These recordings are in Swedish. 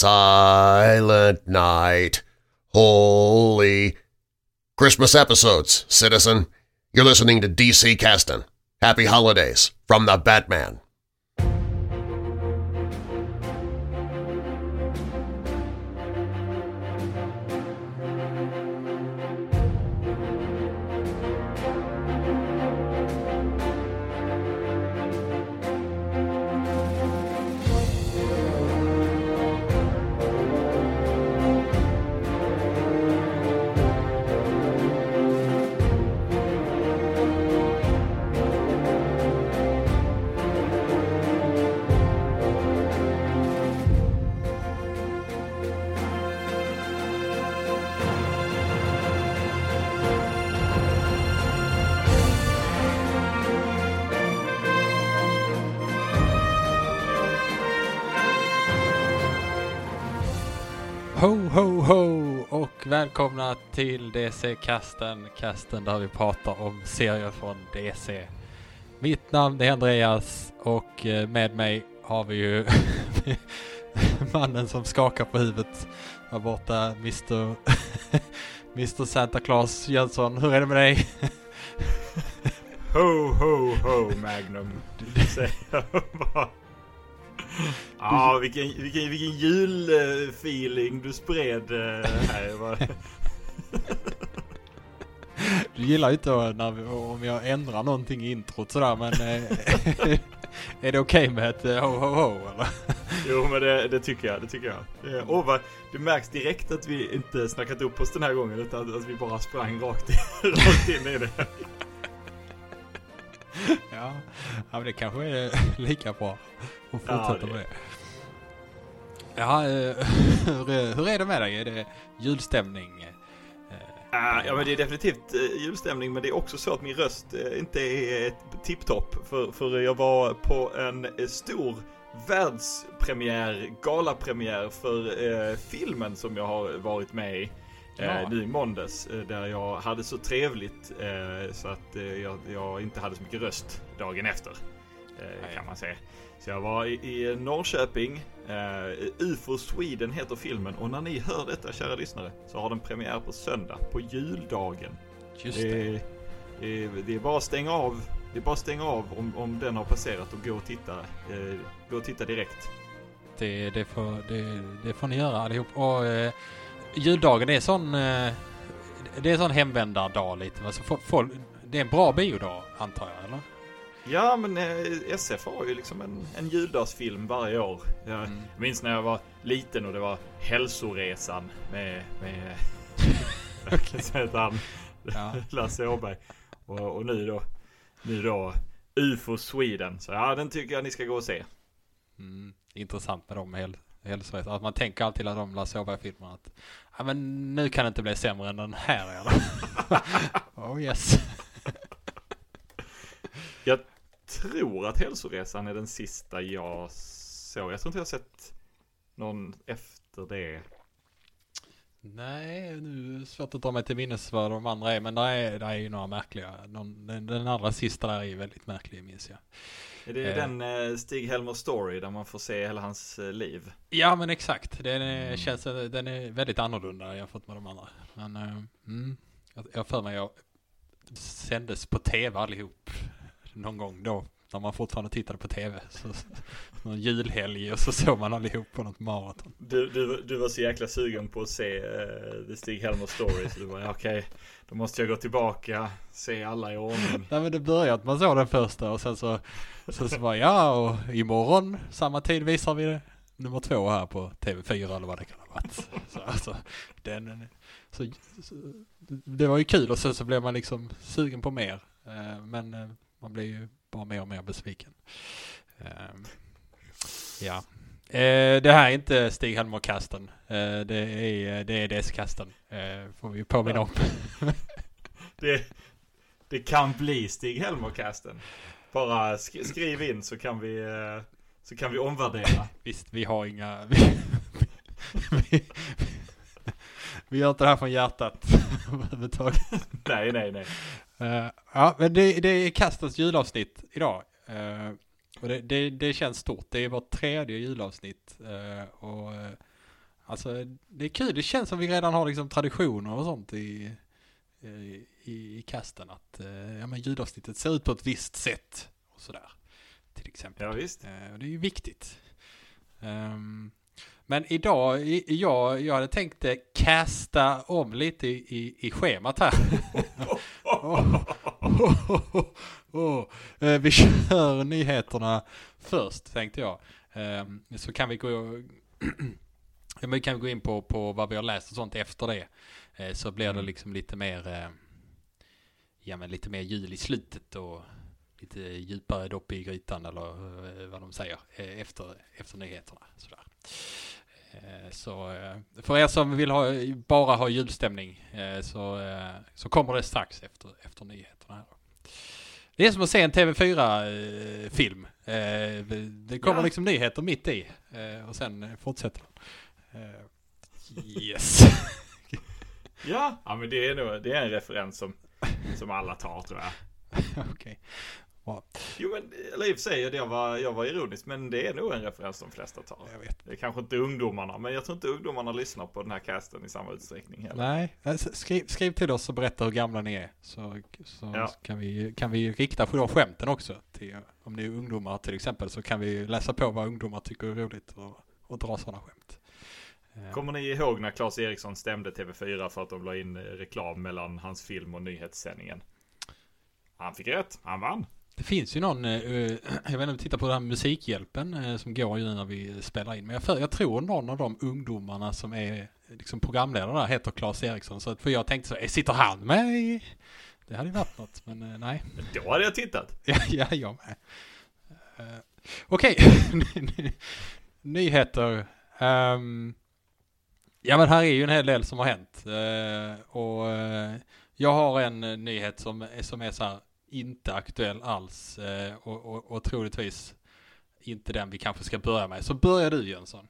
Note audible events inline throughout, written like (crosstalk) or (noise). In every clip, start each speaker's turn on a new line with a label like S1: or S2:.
S1: Silent night. Holy Christmas episodes, citizen. You're listening to DC Caston. Happy holidays from the Batman.
S2: Till DC-kasten, kasten där vi pratar om serier från DC. Mitt namn är Andreas och eh, med mig har vi ju (laughs) mannen som skakar på huvudet där borta, Mr. (laughs) Mr. Santa Claus Jönsson. Hur är det med dig?
S3: Ho, ho, ho, Magnum. Säger jag (laughs) bara. Ja, vilken, vilken, vilken julfeeling du spred eh, här.
S2: Du gillar ju inte när vi, om jag ändrar någonting i introt sådär men eh, (laughs) är det okej med ett eh, ho, ho, ho eller?
S3: Jo, men det, det tycker jag. Det tycker jag. Eh, Och vad, det märks direkt att vi inte snackat upp oss den här gången utan att vi bara sprang rakt, (laughs) rakt in i det.
S2: Ja, ja men det kanske är lika bra att
S3: Ja,
S2: fortsätta
S3: det-
S2: med det. Ja, (laughs) hur är det med dig? Är det julstämning? Eh,
S3: Ah, ja men det är definitivt eh, julstämning men det är också så att min röst eh, inte är ett tipptopp. För, för jag var på en eh, stor världspremiär, galapremiär för eh, filmen som jag har varit med i. Eh,
S2: Ja.
S3: nu i måndags. Eh, där jag hade så trevligt eh, så att eh, jag, jag inte hade så mycket röst dagen efter. Eh, kan man säga. Så jag var i, i Norrköping. Eh, UFO Sweden heter filmen och när ni hör detta kära lyssnare så har den premiär på söndag, på juldagen.
S2: just
S3: Det
S2: det.
S3: är, det, är, det är bara att stänga av. Det är bara att stänga av om, om den har passerat och gå och titta. Eh, gå och titta direkt.
S2: Det, det, får, det, det får ni göra allihop. Och eh, juldagen är sån... Eh, det är sån hemvändardag lite. Alltså, fo- folk, det är en bra biodag antar jag eller?
S3: Ja men eh, SF har ju liksom en, en juldagsfilm varje år. Jag
S2: Mm.
S3: minns när jag var liten och det var Hälsoresan med, med (laughs) (laughs) han
S2: Ja. (laughs)
S3: Lasse Åberg. Och, och nu då, nu då UFO Sweden. Så ja, den tycker jag ni ska gå och se.
S2: Mm, intressant med de häl hälsoresorna. Att man tänker alltid att de Lasse Åberg-filmerna att ja, men nu kan det inte bli sämre än den här oh yes.
S3: Jag tror att Hälsoresan är den sista jag såg. Jag tror inte jag har sett någon efter det.
S2: Nej, nu är det svårt att dra mig till minnes vad de andra är. Men det är, där är ju några märkliga. Någon, den, den allra sista där är ju väldigt märklig minns jag.
S3: Är det
S2: Eh.
S3: den eh, Stig-Helmer story där man får se hela hans eh, liv?
S2: Ja men exakt. Den är,
S3: Mm.
S2: känns, den är väldigt annorlunda jämfört med de andra. Men eh, mm, jag jag för mig jag sändes på tv allihop. Någon gång då. När man fortfarande tittade på tv. Så, någon julhelg och så såg man allihop på något maraton.
S3: Du, du, du var så jäkla sugen på att se uh, The Stig-Helmer story så du var okej, då måste jag gå tillbaka, se alla i ordning. (laughs)
S2: Nej men det började att man såg den första och sen så, så, så bara ja och imorgon samma tid visar vi det. Nummer två här på TV4 eller vad det kan ha varit. Så, alltså, den, så, så, det var ju kul och sen så blev man liksom sugen på mer. Eh, Men eh, man blir ju bara mer och mer besviken. Eh, Ja. Eh, Det här är inte Stig-Helmer-kasten. Eh, Det är, det är DS-kasten. eh, Får vi påminna om. (laughs)
S3: Det, det kan bli Stig-Helmer-casten. Bara sk- skriv in så kan vi, eh, så kan vi omvärdera. (laughs)
S2: Visst, vi har inga... (laughs) Vi, vi, vi gör inte det här från hjärtat överhuvudtaget.
S3: nej, nej, nej.
S2: Eh, ja, men det, det är kastens julavsnitt idag. Eh, och det, det, det känns stort. Det är vårt tredje julavsnitt. eh, och Alltså det är kul, det känns som vi redan har liksom traditioner och sånt i, i, i kasten. Att ja, men ljudavsnittet ser ut på ett visst sätt och sådär. Till exempel.
S3: Ja, visst.
S2: Och det är ju viktigt. Ehm, men idag, i- jag, jag hade tänkt kasta om lite i, i, i schemat här. (laughs) Oh, (laughs) eh, vi kör nyheterna först tänkte jag. Ehm, så kan vi gå, (clears throat) men kan vi gå in på, på vad vi har läst och sånt efter det. Eh, så blir det
S3: Mm.
S2: liksom lite mer, eh, ja men lite mer jul i slutet och lite djupare dopp i grytan eller eh, vad de säger eh, efter, efter nyheterna. Sådär. Eh, Så eh, för er som vill ha, bara ha julstämning eh, så, eh, så kommer det strax efter, efter nyheterna. Här. Det är som att se en TV4-film. Eh, Det kommer
S3: Ja.
S2: liksom nyheter mitt i eh, och sen fortsätter den. Eh, Yes. (laughs)
S3: Ja, ja men det är nog, det är en referens som, som alla tar tror jag. (laughs)
S2: Okej.
S3: Jo men, eller i och för sig, jag var, jag var ironisk, men det är nog en referens de flesta tar.
S2: Jag vet.
S3: Det är kanske inte ungdomarna, men jag tror inte ungdomarna lyssnar på den här casten i samma utsträckning heller.
S2: Nej, alltså, skriv, skriv till oss och berätta hur gamla ni är. Så, så
S3: Ja.
S2: kan, vi, kan vi rikta på de skämten också. Till, om ni är ungdomar till exempel så kan vi läsa på vad ungdomar tycker är roligt och, och dra sådana skämt. Eh,
S3: Kommer ni ihåg när Claes Eriksson stämde TV4 för att de la in eh, reklam mellan hans film och nyhetssändningen? Han fick rätt, han vann.
S2: Det finns ju någon, eh, jag vet inte om du tittar på den här Musikhjälpen eh, som går ju när vi spelar in. Men jag, för, jag tror någon av de ungdomarna som är liksom programledare där heter Claes Eriksson. Så att, för jag tänkte så, eh, sitter han med i? Det hade ju varit något, men eh, nej.
S3: Då hade jag tittat. (laughs)
S2: Ja, ja jag med. Uh, Okej, (laughs) nyheter. Ehm, ja men här är ju en hel del som har hänt. Eh, och eh, jag har en eh, nyhet som, som är så här inte aktuell alls. eh, och, och, och troligtvis inte den vi kanske ska börja med. Så börjar du Jönsson.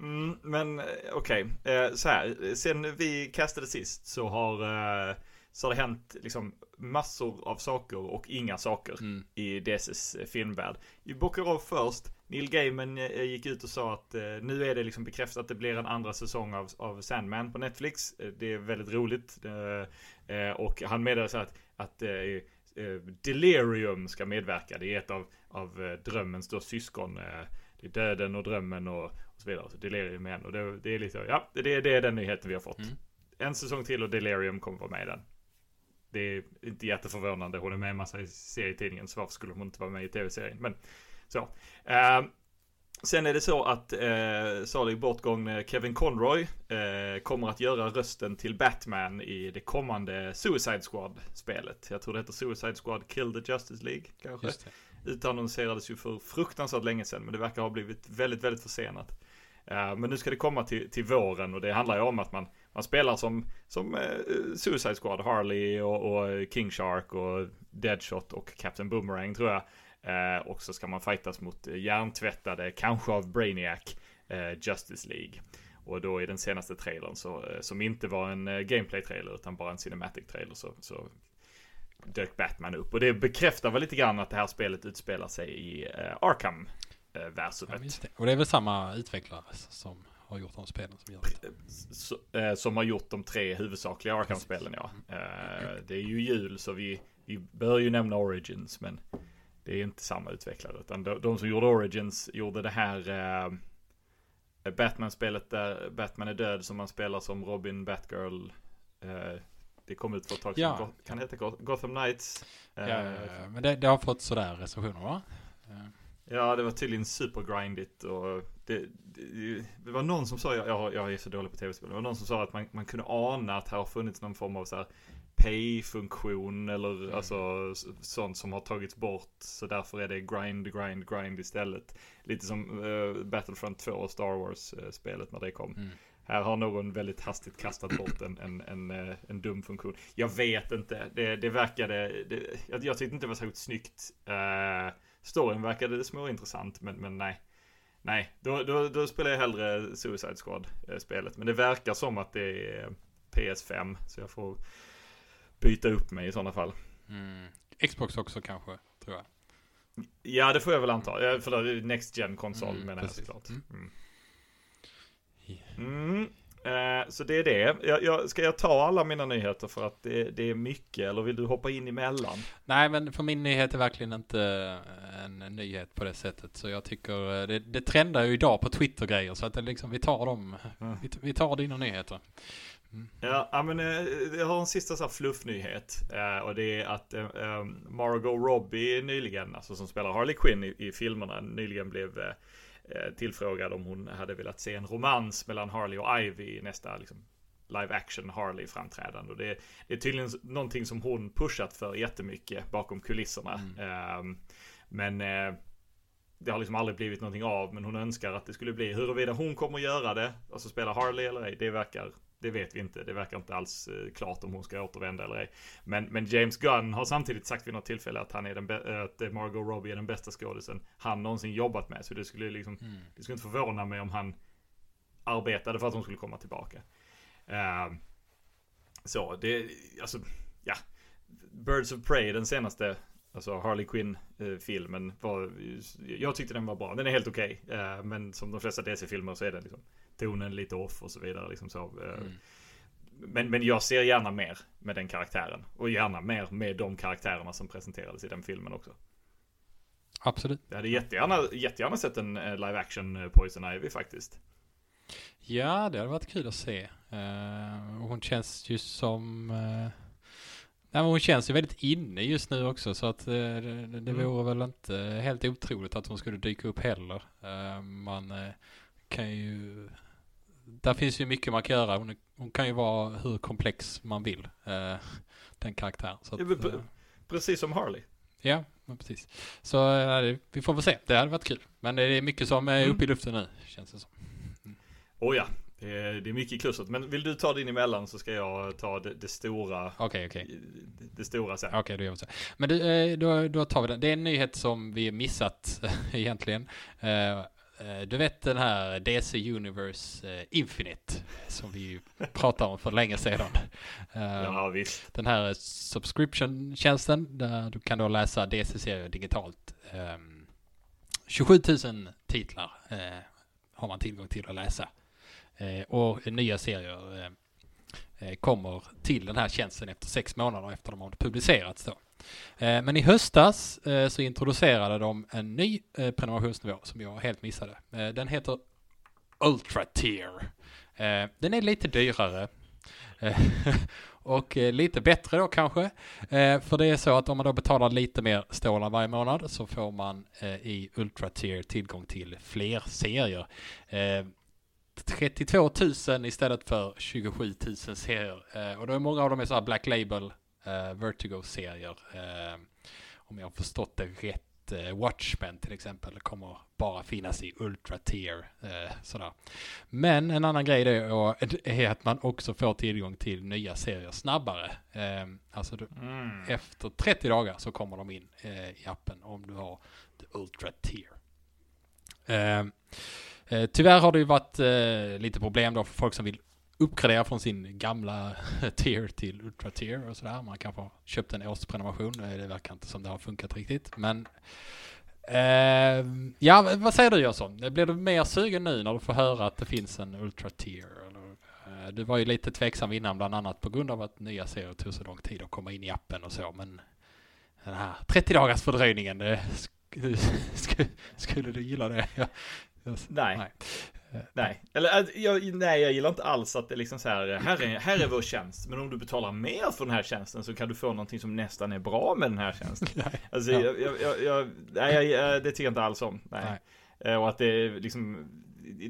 S3: Mm, men eh, okej, eh, så här. Sen vi kastade sist så har, eh, så har det hänt liksom massor av saker och inga saker
S2: Mm.
S3: i DCs filmvärld. Vi bockar av först. Neil Gaiman eh, gick ut och sa att nu är det liksom bekräftat att det blir en andra säsong av, av Sandman på Netflix. Det är väldigt roligt. Och han meddelade så att, att Delirium ska medverka. Det är ett av, av eh, drömmens då syskon. Eh, det är döden och drömmen och, och så vidare. Så Delirium igen. Och det, det är lite, ja, det, det är den nyheten vi har fått.
S2: Mm.
S3: En säsong till och Delirium kommer vara med i den. Det är inte jätteförvånande. Hon är med i en massa i serietidningen. Så varför skulle hon inte vara med i tv-serien? Men så. Eh, sen är det så att eh, salig bortgångne Kevin Conroy eh, kommer att göra rösten till Batman i det kommande Suicide Squad-spelet. Jag tror det heter Suicide Squad Kill the Justice League kanske.
S2: Just det.
S3: Utannonserades ju för fruktansvärt länge sedan, men det verkar ha blivit väldigt, väldigt försenat. Eh, men nu ska det komma till, till våren och det handlar ju om att man, man spelar som, som eh, Suicide Squad, Harley och, och King Shark och Deadshot och Captain Boomerang tror jag. Eh, och så ska man fightas mot hjärntvättade, kanske av Brainiac, eh, Justice League. Och då i den senaste trailern så, eh, som inte var en eh, gameplay-trailer utan bara en cinematic-trailer så, så dök Batman upp. Och det bekräftar väl lite grann att det här spelet utspelar sig i eh, Arkham eh,
S2: Ja. Och det är väl samma utvecklare som har gjort de spelen som gör det.
S3: Eh, som har gjort de tre huvudsakliga Arkham-spelen ja. Det är ju jul så vi, vi bör ju nämna Origins men det är inte samma utvecklare utan de, de som gjorde Origins gjorde det här eh, Batman-spelet där Batman är död som man spelar som Robin, Batgirl. Eh, det kom ut för ett tag sedan.
S2: Ja.
S3: Kan det heta Go- Gotham Knights? Eh,
S2: Ja, men det, det har fått sådär recensioner va? Eh,
S3: Ja, det var tydligen supergrindigt och det, det, det var någon som sa, jag, jag, jag är så dålig på tv-spel, det var någon som sa att man, man kunde ana att här har funnits någon form av så här pay-funktion eller
S2: Mm.
S3: alltså sånt som har tagits bort. Så därför är det grind, grind, grind istället. Lite som eh, Battlefront 2 och Star Wars-spelet när det kom.
S2: Mm.
S3: Här har någon väldigt hastigt kastat bort en, en, en, eh, en dum funktion. Jag vet inte. Det, det verkade... Det, jag, jag tyckte inte det var särskilt snyggt. Uh, storyn verkade småintressant, men, men nej. Nej, då, då, då spelar jag hellre Suicide Squad-spelet. Men det verkar som att det är PS5, så jag får byta upp mig i sådana fall.
S2: Mm. Xbox också kanske, tror jag.
S3: Ja, det får jag väl anta. Ja, För det är Next Gen konsol
S2: Mm,
S3: menar jag
S2: precis.
S3: såklart.
S2: Mm.
S3: Mm. Mm. så det är det. Jag, jag, ska jag ta alla mina nyheter för att det, det, är mycket eller vill du hoppa in emellan?
S2: Nej men för min nyhet är verkligen inte en nyhet på det sättet. Så jag tycker det, det trendar ju idag på Twitter-grejer så att det liksom, vi tar dem. Mm. Vi, vi, tar dina nyheter.
S3: Mm. Ja, men jag har en sista så fluffnyhet. Och det är att Margot Robbie nyligen, alltså som spelar Harley Quinn i, i filmerna, nyligen blev Eh, tillfrågad om hon hade velat se en romans mellan Harley och Ivy i nästa liksom, live action Harley framträdande. Och det, det, är tydligen någonting som hon pushat för jättemycket bakom kulisserna. Mm. Um, men det har liksom aldrig blivit någonting av. Men hon önskar att det skulle bli. Huruvida hon kommer att göra det, alltså spela Harley eller ej, det verkar det vet vi inte. Det verkar inte alls eh, klart om hon ska återvända eller ej. Men, men James Gunn har samtidigt sagt vid något tillfälle att han är den att Margot Robbie är den bästa skådisen han någonsin jobbat med. Så det skulle liksom, mm. det skulle inte förvåna mig om han arbetade för att hon skulle komma tillbaka. Uh, så det, alltså, ja. Birds of Prey, den senaste, alltså Harley Quinn-filmen var, jag tyckte den var bra. Den är helt okej. Okay. Uh, men som de flesta DC-filmer så är den liksom tonen lite off och så vidare. Liksom så. Eh, mm. Men, men jag ser gärna mer med den karaktären. Och gärna mer med de karaktärerna som presenterades i den filmen också.
S2: Absolut.
S3: Jag hade jättegärna, jättegärna sett en eh, live action eh, Poison Ivy faktiskt.
S2: Ja, det hade varit kul att se. Uh, hon känns ju som... Uh, nej, hon känns ju väldigt inne just nu också så att uh, det, det mm. vore väl inte helt otroligt att hon skulle dyka upp heller. man kan ju där finns ju mycket man kan göra. Hon, hon kan ju vara hur komplex man vill. Eh, den karaktären. Att,
S3: eh, precis som Harley.
S2: Ja, precis. Så eh, vi får väl se. Det hade varit kul. Men det är mycket som är mm. uppe i luften nu, känns det som.
S3: Mm. Oh ja, det är, mycket i klustret. Men vill du ta din emellan så ska jag ta det, det stora.
S2: Okej, okay, okej. Okay.
S3: Det, stora sen.
S2: Okej, okay, då gör vi så. Men du, eh, då, då tar vi den. Det är en nyhet som vi missat (laughs) egentligen. Eh, du vet den här DC Universe eh, Infinite som vi pratade om för länge sedan.
S3: Eh, ja, visst.
S2: Den här subscription-tjänsten där du kan då läsa DC-serier digitalt. 27 ehm, 000 titlar har man tillgång till att läsa. Och nya serier kommer till den här tjänsten efter sex månader efter de har publicerats då. Eh, men i höstas eh, så introducerade de en ny eh, prenumerationsnivå som jag helt missade. Den heter Ultra Tier. Den är lite dyrare. (laughs) och lite bättre då kanske. För det är så att om man då betalar lite mer stålar varje månad så får man i Ultra Tier tillgång till fler serier. 32 000 istället för 27 000 serier. Och då är många av dem är så här Black Label uh, Vertigo-serier. Uh, om jag har förstått det rätt. Uh, Watchmen till exempel kommer bara finnas i Ultra Tier. sådär. Men en annan grej då är att man också får tillgång till nya serier snabbare. alltså du, mm. efter 30 dagar så kommer de in i appen om du har the Ultra Tier. tyvärr har det ju varit lite problem då för folk som vill uppgradera från sin gamla (laughs) tier till ultra tier och sådär. Man kanske har köpt en årsprenumeration. Det verkar inte som det har funkat riktigt. Men eh, ja, vad säger du Jönsson? Blir du mer sugen nu när du får höra att det finns en ultra tier? Eller, eh, du var ju lite tveksam innan bland annat på grund av att nya serier tog så lång tid att komma in i appen och så. Men den här 30 dagars fördröjningen, det, skulle, (laughs) skulle du gilla det? Ja,
S3: nej. nej. Nej, eller äh, jag, nej, jag gillar inte alls att det liksom så här, här är, här är vår tjänst, men om du betalar mer för den här tjänsten så kan du få någonting som nästan är bra med den här tjänsten. (laughs) Nej. Alltså, ja. jag, jag, jag, nej, jag, det tycker jag inte alls om. Nej. nej. Eh, och att det är liksom,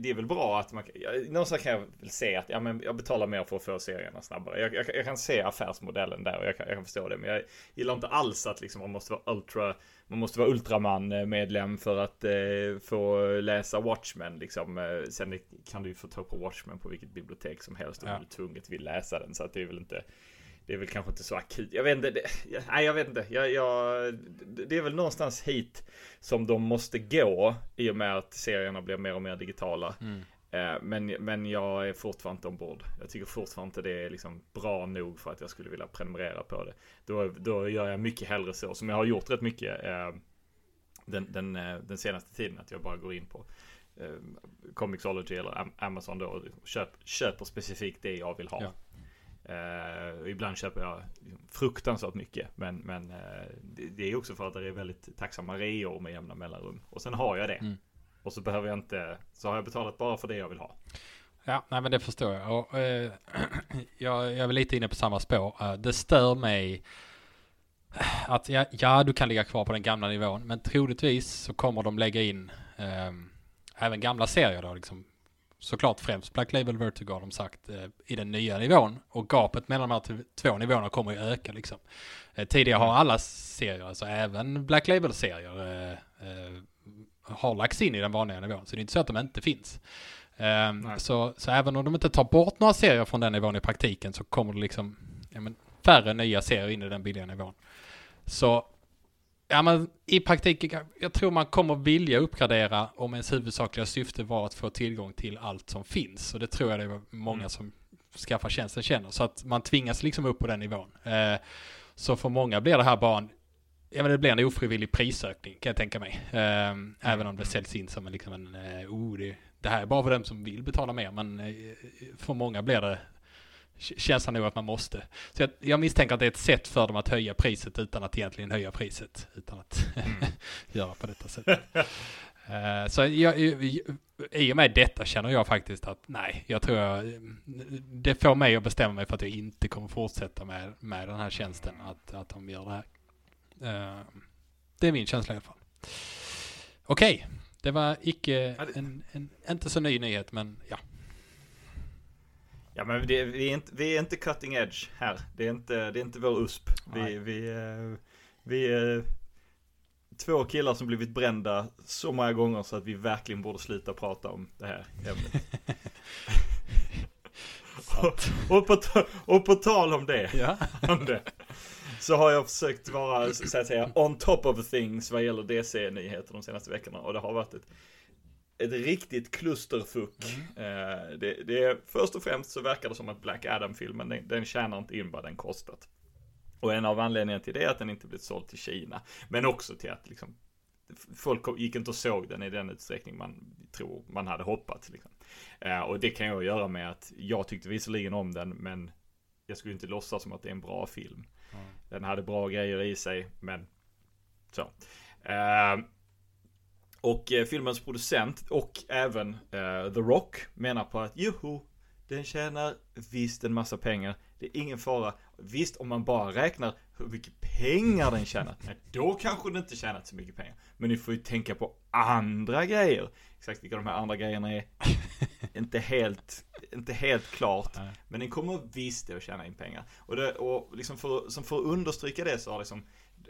S3: det är väl bra att man, någonstans kan jag väl se att ja, men jag betalar mer för att få serierna snabbare. Jag, jag, jag kan se affärsmodellen där och jag kan, jag kan förstå det. Men jag gillar inte alls att liksom man måste vara ultra man måste vara Ultraman-medlem för att eh, få läsa Watchmen liksom. Eh, sen kan du ju få tag på Watchmen på vilket bibliotek som helst om ja. du tvunget vill läsa den. Så att det är väl inte det är väl kanske inte så akut. Jag vet inte. Det, nej, jag vet inte. Jag, jag, det är väl någonstans hit som de måste gå i och med att serierna blir mer och mer digitala. Mm. Eh, men, men jag är fortfarande inte ombord. Jag tycker fortfarande inte det är liksom bra nog för att jag skulle vilja prenumerera på det. Då, då gör jag mycket hellre så, som jag har gjort rätt mycket eh, den, den, eh, den senaste tiden, att jag bara går in på eh, Comixology eller Amazon då och köp, köper specifikt det jag vill ha. Ja. Uh, ibland köper jag fruktansvärt mycket. Men, men uh, det, det, är också för att det är väldigt tacksamma reor med jämna mellanrum. Och sen har jag det. Mm. Och så behöver jag inte, så har jag betalat bara för det jag vill ha.
S2: Ja, nej men det förstår jag. Och, uh, (clears throat) jag, jag är väl lite inne på samma spår. det stör mig att ja, ja, du kan ligga kvar på den gamla nivån. Men troligtvis så kommer de lägga in um, även gamla serier då, liksom såklart främst Black Label Vertigo har de sagt eh, i den nya nivån och gapet mellan de här två nivåerna kommer ju öka liksom. Eh, tidigare har mm. alla serier, alltså även Black Label-serier eh, har lagts in i den vanliga nivån så det är inte så att de inte finns. Ehm, så, så även om de inte tar bort några serier från den nivån i praktiken så kommer det liksom ja, men, färre nya serier in i den billiga nivån. Så Ja men i praktiken, jag tror man kommer vilja uppgradera om ens huvudsakliga syfte var att få tillgång till allt som finns. Och det tror jag det är många mm. som skaffar tjänsten känner. Så att man tvingas liksom upp på den nivån. Eh, så för många blir det här bara en, ja men det blir en ofrivillig prisökning kan jag tänka mig. Eh, mm. Även om det säljs in som en, liksom en, eh, oh det, det här är bara för dem som vill betala mer. Men eh, för många blir det känslan nog att man måste. Så jag, jag, misstänker att det är ett sätt för dem att höja priset utan att egentligen höja priset. Utan att mm. (laughs) göra på detta sätt. uh, så jag, i och med detta känner jag faktiskt att nej, jag tror jag, det får mig att bestämma mig för att jag inte kommer fortsätta med, med den här tjänsten, att, att de gör det här. Uh, det är min känsla i alla fall. Okej, okay. det var icke en, en, inte så ny nyhet, men ja.
S3: Ja men det, vi, är inte, vi är inte cutting edge här. Det är inte, det är inte vår USP. Vi, vi, eh, vi är två killar som blivit brända så många gånger så att vi verkligen borde sluta prata om det här ämnet. (laughs) och, och, på, och på tal om det, ja. (laughs) om det. Så har jag försökt vara, så att säga, on top of things vad gäller DC-nyheter de senaste veckorna. Och det har varit ett ett riktigt klusterfuck. Mm. Eh, det, det är, först och främst så verkar det som att Black Adam-filmen, den, den tjänar inte in vad den kostat. Och en av anledningarna till det är att den inte blivit såld till Kina. Men också till att liksom, folk gick inte och såg den i den utsträckning man tror man hade hoppats. Liksom. Eh, och det kan jag göra med att jag tyckte visserligen om den, men jag skulle inte låtsas som att det är en bra film. Mm. Den hade bra grejer i sig, men så. Och eh, filmens producent och även eh, The Rock menar på att joho, den tjänar visst en massa pengar. Det är ingen fara. Visst, om man bara räknar hur mycket pengar den tjänar, då kanske den inte tjänat så mycket pengar. Men ni får ju tänka på andra grejer. Exakt vilka de här andra grejerna är, (laughs) inte helt, inte helt klart. Men den kommer visst att tjäna in pengar. Och, det, och liksom för, som för att understryka det så har liksom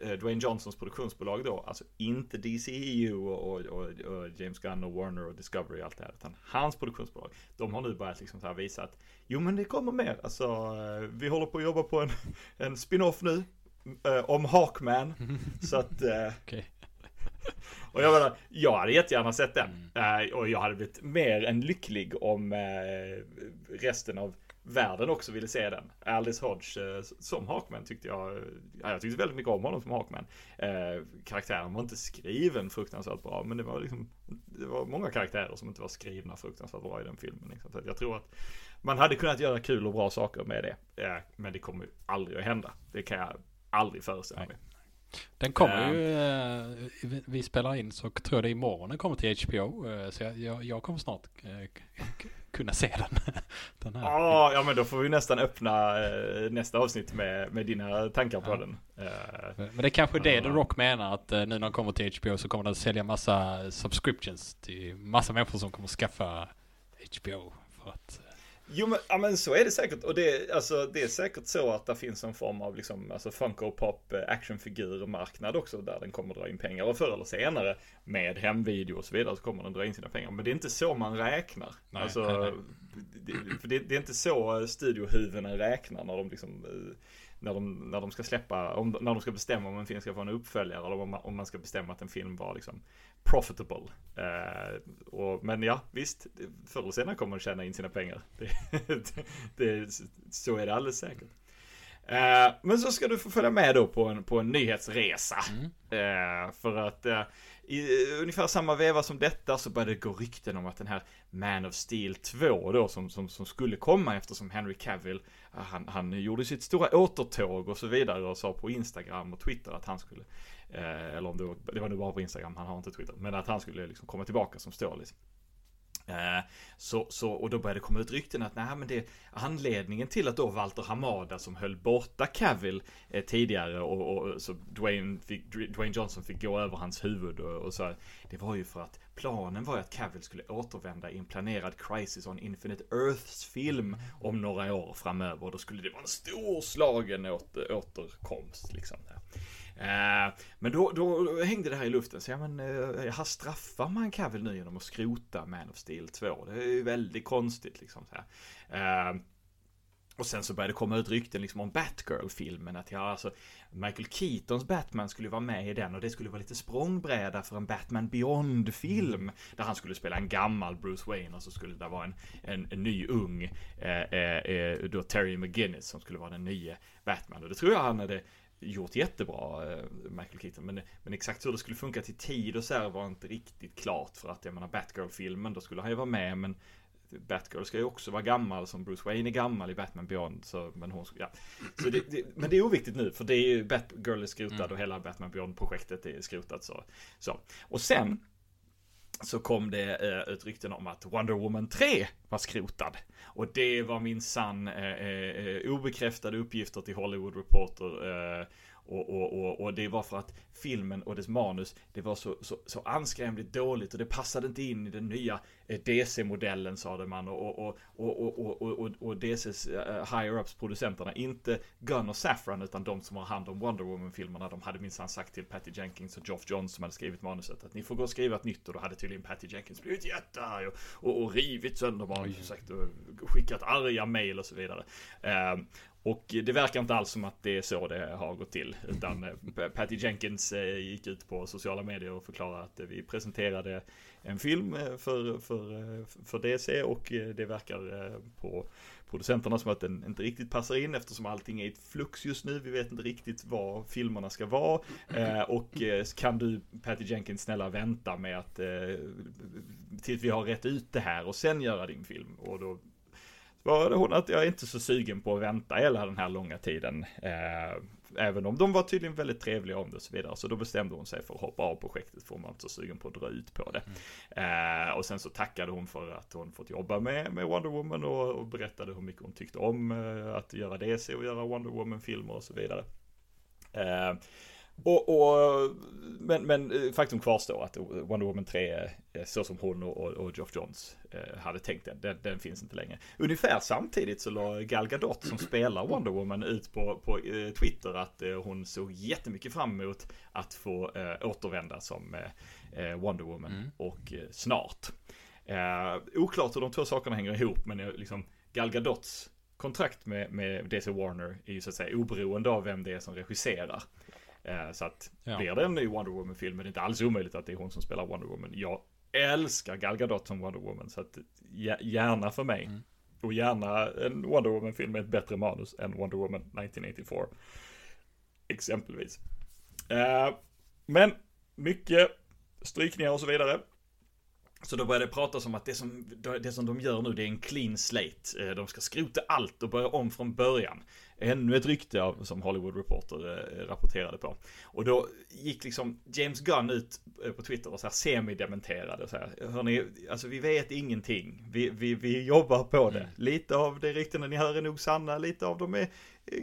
S3: Dwayne Johnsons produktionsbolag då, alltså inte DCEU och, och, och, och, James Gunn och Warner och Discovery och allt det här, utan hans produktionsbolag, de har nu börjat liksom så här visa att jo men det kommer mer, alltså eh, vi håller på att jobba på en, en spin-off nu äh, om Hawkman, (laughs) så att äh, okay. (laughs) Och jag menar, jag hade jättegärna sett den. Mm. Äh, och jag hade blivit mer än lycklig om resten av världen också ville se den. Aldous Hodge eh, som Hawkman tyckte jag, ja, jag tyckte väldigt mycket om honom som Hawkman. Eh, karaktären var inte skriven fruktansvärt bra, men det var liksom, det var många karaktärer som inte var skrivna fruktansvärt bra i den filmen. Liksom. Så jag tror att man hade kunnat göra kul och bra saker med det. Eh, men det kommer ju aldrig att hända. Det kan jag aldrig föreställa mig.
S2: Den kommer ju, uh, vi spelar in så tror jag det är imorgon den kommer till HBO. Så jag, jag, jag kommer snart kunna se den. (laughs)
S3: den här. Oh, ja men då får vi nästan öppna nästa avsnitt med, med dina tankar på ja. den.
S2: Men det är kanske det The Rock menar att nu när den kommer till HBO så kommer den sälja massa subscriptions till massa människor som kommer skaffa HBO. För att
S3: Jo men, ja, men så är det säkert. Och det, alltså, det är säkert så att det finns en form av liksom, alltså Funko Pop eh, actionfigurmarknad också där den kommer dra in pengar. Och förr eller senare med hemvideo och så vidare så kommer den dra in sina pengar. Men det är inte så man räknar. Nej, alltså, nej, nej. Det, för det, det, är inte så studiohuvudena räknar när de liksom eh, när de, när de ska släppa, om, när de ska bestämma om en film ska få en uppföljare eller om man, om man ska bestämma att en film var liksom profitable. Eh, och, men ja, visst, förr eller senare kommer man tjäna in sina pengar. Det, (laughs) det, det, så är det alldeles säkert. Eh, men så ska du få följa med då på en, på en nyhetsresa.
S2: Mm.
S3: Eh, för att eh, i eh, ungefär samma veva som detta så började det gå rykten om att den här Man of Steel 2 då som, som, som skulle komma eftersom Henry Cavill eh, han, han gjorde sitt stora återtåg och så vidare och sa på Instagram och Twitter att han skulle eh, eller om det var, det var nog bara på Instagram, han har inte Twitter, men att han skulle liksom komma tillbaka som Stålis. Liksom. Eh, så, så, och då började det komma ut rykten att nej men det anledningen till att då Walter Hamada som höll borta Cavill eh, tidigare och, och, så Dwayne, fick, Dwayne Johnson fick gå över hans huvud och, och så Det var ju för att planen var ju att Cavill skulle återvända i en planerad Crisis on Infinite Earths film om några år framöver. Då skulle det vara en storslagen åter, återkomst liksom. Där. Eh, men då, då, hängde det här i luften, så ja men, eh, här straffar man Cavill nu genom att skrota Man of Steel 2? Det är ju väldigt konstigt liksom. Så här. Eh, och sen så började det komma ut rykten liksom om Batgirl-filmen. Att ja, alltså Michael Keatons Batman skulle vara med i den och det skulle vara lite språngbräda för en Batman Beyond-film. Där han skulle spela en gammal Bruce Wayne och så skulle det vara en, en, en ny ung, eh, eh, eh då Terry McGinnis som skulle vara den nya Batman. Och det tror jag han hade gjort jättebra, eh, Michael Keaton. Men, men exakt hur det skulle funka till tid och så här var inte riktigt klart. För att jag menar Batgirl-filmen, då skulle han ju vara med. Men Batgirl ska ju också vara gammal som Bruce Wayne är gammal i Batman Beyond. Så, men hon, ja. så det, det, men det är oviktigt nu för det är ju Batgirl är skrotad mm. och hela Batman Beyond-projektet är skrotat. Så. så. Och sen så kom det eh, ut rykten om att Wonder Woman 3 var skrotad. Och det var min sann eh, eh, eh obekräftade uppgifter till Hollywood Reporter. Eh, och, och, och, och, det var för att filmen och dess manus, det var så, så, så anskrämligt dåligt och det passade inte in i den nya eh, DC-modellen sade man och, och, och, och, och, och, och DCs eh, higher-ups producenterna, inte Gunn och Safran utan de som har hand om Wonder Woman-filmerna, de hade minsann sagt till Patty Jenkins och Geoff Johns som hade skrivit manuset att ni får gå och skriva ett nytt och då hade tydligen Patty Jenkins blivit jättearg och, och, och rivit sönder manus och skickat arga mail och så vidare. Och det verkar inte alls som att det är så det har gått till. Utan eh, Patty Jenkins eh, gick ut på sociala medier och förklarade att vi presenterade en film eh, för, för, för DC och det verkar på producenterna som att den inte riktigt passar in eftersom allting är i ett flux just nu. Vi vet inte riktigt vad filmerna ska vara. Och kan du, Patty Jenkins, snälla vänta med att tills vi har rätt ut det här och sen göra din film. Och då var hon att jag är inte så sugen på att vänta hela den här långa tiden. Eh, även om de var tydligen väldigt trevliga om det och så vidare. Så då bestämde hon sig för att hoppa av projektet för hon var inte så sugen på att dra ut på det. Mm. Eh, och sen så tackade hon för att hon fått jobba med, med Wonder Woman och, och berättade hur mycket hon tyckte om eh, att göra DC och göra Wonder Woman-filmer och så vidare. Eh, och, och, men, men eh, faktum kvarstår att Wonder Woman 3, så som hon och, och Geoff Johns eh, hade tänkt den, den, den, finns inte längre. Ungefär samtidigt så la Gal Gadot som spelar Wonder Woman ut på, på eh, Twitter att hon såg jättemycket fram emot att få återvända som Wonder Woman mm. och snart. oklart hur de två sakerna hänger ihop men liksom Gal Gadots kontrakt med, med DC Warner är ju så att säga oberoende av vem det är som regisserar. Eh, så att ja. blir det en ny Wonder Woman-film är det inte alls omöjligt att det är hon som spelar Wonder Woman. Jag älskar Gal Gadot som Wonder Woman, så att gärna för mig. Mm. Och gärna en Wonder Woman-film med ett bättre manus än Wonder Woman 1984. Exempelvis. Eh, men mycket strykningar och så vidare. Så då började det pratas om att det som, det som de gör nu det är en clean slate. Eh, de ska skrota allt och börja om från början. Ännu ett rykte som Hollywood Reporter eh, rapporterade på. Och då gick liksom James Gunn ut eh, på Twitter och så här semi-dementerade. Så här, Hörrni, alltså vi vet ingenting. Vi, vi, vi jobbar på det. Mm. Lite av de ryktena ni hör är nog sanna, lite av dem är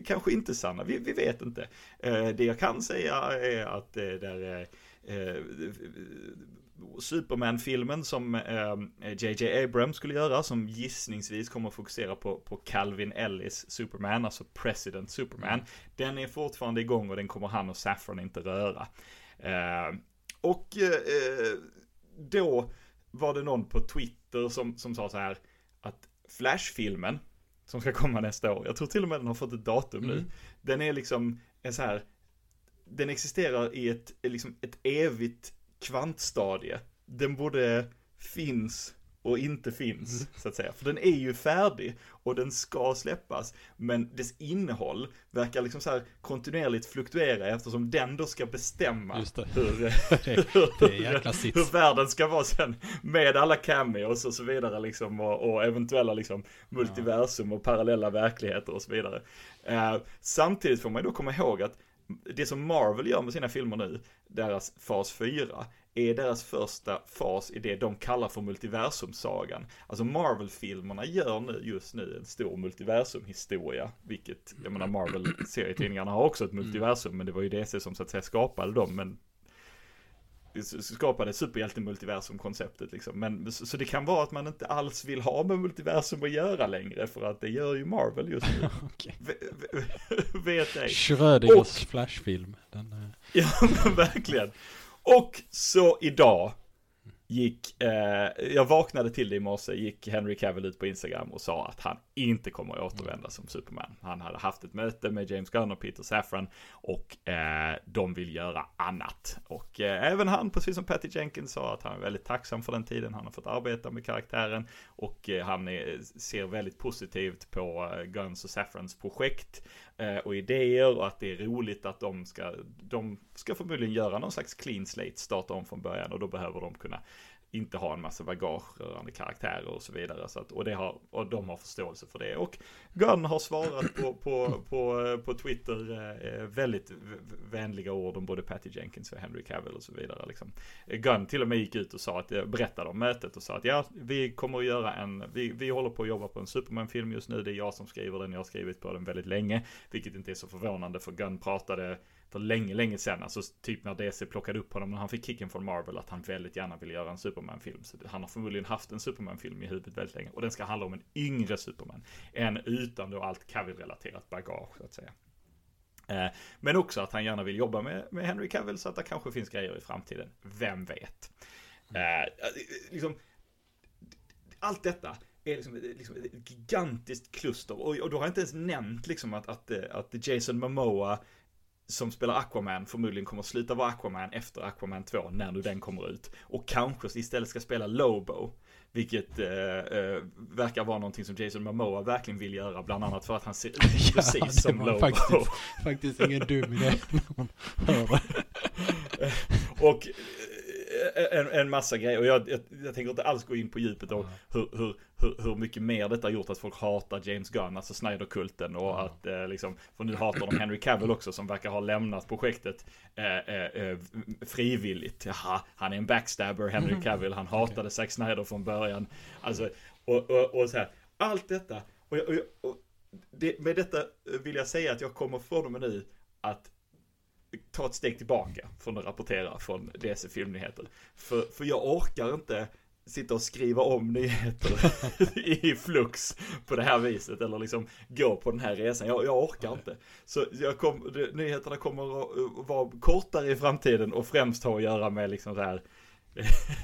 S3: kanske inte sanna. Vi, vi vet inte. Det jag kan säga är att det där Superman-filmen som JJ eh, Abrams skulle göra, som gissningsvis kommer att fokusera på, på Calvin Ellis Superman, alltså President Superman. Den är fortfarande igång och den kommer han och Saffron inte röra. Eh, och eh, då var det någon på Twitter som, som sa så här att Flash-filmen som ska komma nästa år, jag tror till och med den har fått ett datum mm. nu, den är liksom, är så här, den existerar i ett, liksom ett evigt kvantstadie. Den både finns och inte finns, så att säga. För den är ju färdig och den ska släppas, men dess innehåll verkar liksom så här kontinuerligt fluktuera eftersom den då ska bestämma hur, (laughs)
S2: sits.
S3: hur världen ska vara sen med alla cameos och så vidare liksom och, och eventuella liksom multiversum och parallella verkligheter och så vidare. Eh, samtidigt får man då komma ihåg att det som Marvel gör med sina filmer nu, deras fas 4, är deras första fas i det de kallar för multiversumsagan. Alltså Marvel-filmerna gör nu, just nu en stor multiversumhistoria, vilket, jag menar Marvel-serietidningarna har också ett multiversum, men det var ju DC som så att säga skapade dem, men skapade superhjälte-multiversum-konceptet liksom. Men, så, så det kan vara att man inte alls vill ha med multiversum att göra längre, för att det gör ju Marvel just nu. (laughs) (laughs) Vet ej.
S2: Schrödingers flashfilm. Den, eh, (laughs)
S3: Ja, men verkligen. Och så idag gick, eh, jag vaknade till det i morse, gick Henry Cavill ut på Instagram och sa att han inte kommer att återvända som Superman. Han hade haft ett möte med James Gunn och Peter Safran och eh, de vill göra annat. Och eh, även han, precis som Patty Jenkins sa, att han är väldigt tacksam för den tiden han har fått arbeta med karaktären och eh, han är, ser väldigt positivt på eh, Guns och Safrans projekt eh, och idéer och att det är roligt att de ska, de ska förmodligen göra någon slags clean slate, starta om från början och då behöver de kunna inte ha en massa bagage rörande karaktärer och så vidare. Så att, och, det har, och de har förståelse för det. Och Gunn har svarat på, på, på, på Twitter eh, väldigt vänliga ord om både Patty Jenkins och Henry Cavill och så vidare. Liksom. Gunn till och med gick ut och sa att, eh, berättade om mötet och sa att ja, vi kommer att göra en, vi, vi håller på att jobba på en Superman-film just nu. Det är jag som skriver den, jag har skrivit på den väldigt länge. Vilket inte är så förvånande för Gunn pratade för länge, länge sedan, alltså typ när DC plockade upp honom när han fick kicken från Marvel, att han väldigt gärna ville göra en Superman-film. Så han har förmodligen haft en Superman-film i huvudet väldigt länge. Och den ska handla om en yngre Superman. En utan då allt Cavill-relaterat bagage, så att säga. Eh, Men också att han gärna vill jobba med, med Henry Cavill så att det kanske finns grejer i framtiden. Vem vet? Eh, liksom, allt detta är liksom, liksom ett gigantiskt kluster. Och, och då har jag inte ens nämnt liksom att, att, eh, att Jason Momoa som spelar Aquaman förmodligen kommer att sluta vara Aquaman efter Aquaman 2 när nu den kommer ut. Och kanske istället ska spela Lobo. Vilket eh, eh, verkar vara någonting som Jason Momoa verkligen vill göra, bland annat för att han ser (laughs) ut precis
S2: det
S3: som Lobo.
S2: Faktiskt, faktiskt ingen dum idé när (laughs) man hör det.
S3: Och en, en massa grejer. Och jag, jag, jag tänker inte alls gå in på djupet om hur, hur, hur, hur mycket mer detta har gjort att folk hatar James Gunn, alltså Snyder-kulten. Och att eh, liksom, för nu hatar de Henry Cavill också som verkar ha lämnat projektet eh, eh, eh, frivilligt. Jaha, han är en backstabber, Henry Cavill, han hatade Zack Snyder från början. Alltså, och, och, och så här, allt detta. Och, jag- och det, med detta vill jag säga att jag kommer från och med nu att ta ett steg tillbaka från att rapportera från DC Filmnyheter. För, för jag orkar inte sitta och skriva om nyheter (laughs) i flux på det här viset eller liksom gå på den här resan. Jag, jag orkar inte. Så jag kom, nyheterna kommer att vara kortare i framtiden och främst ha att göra med liksom så här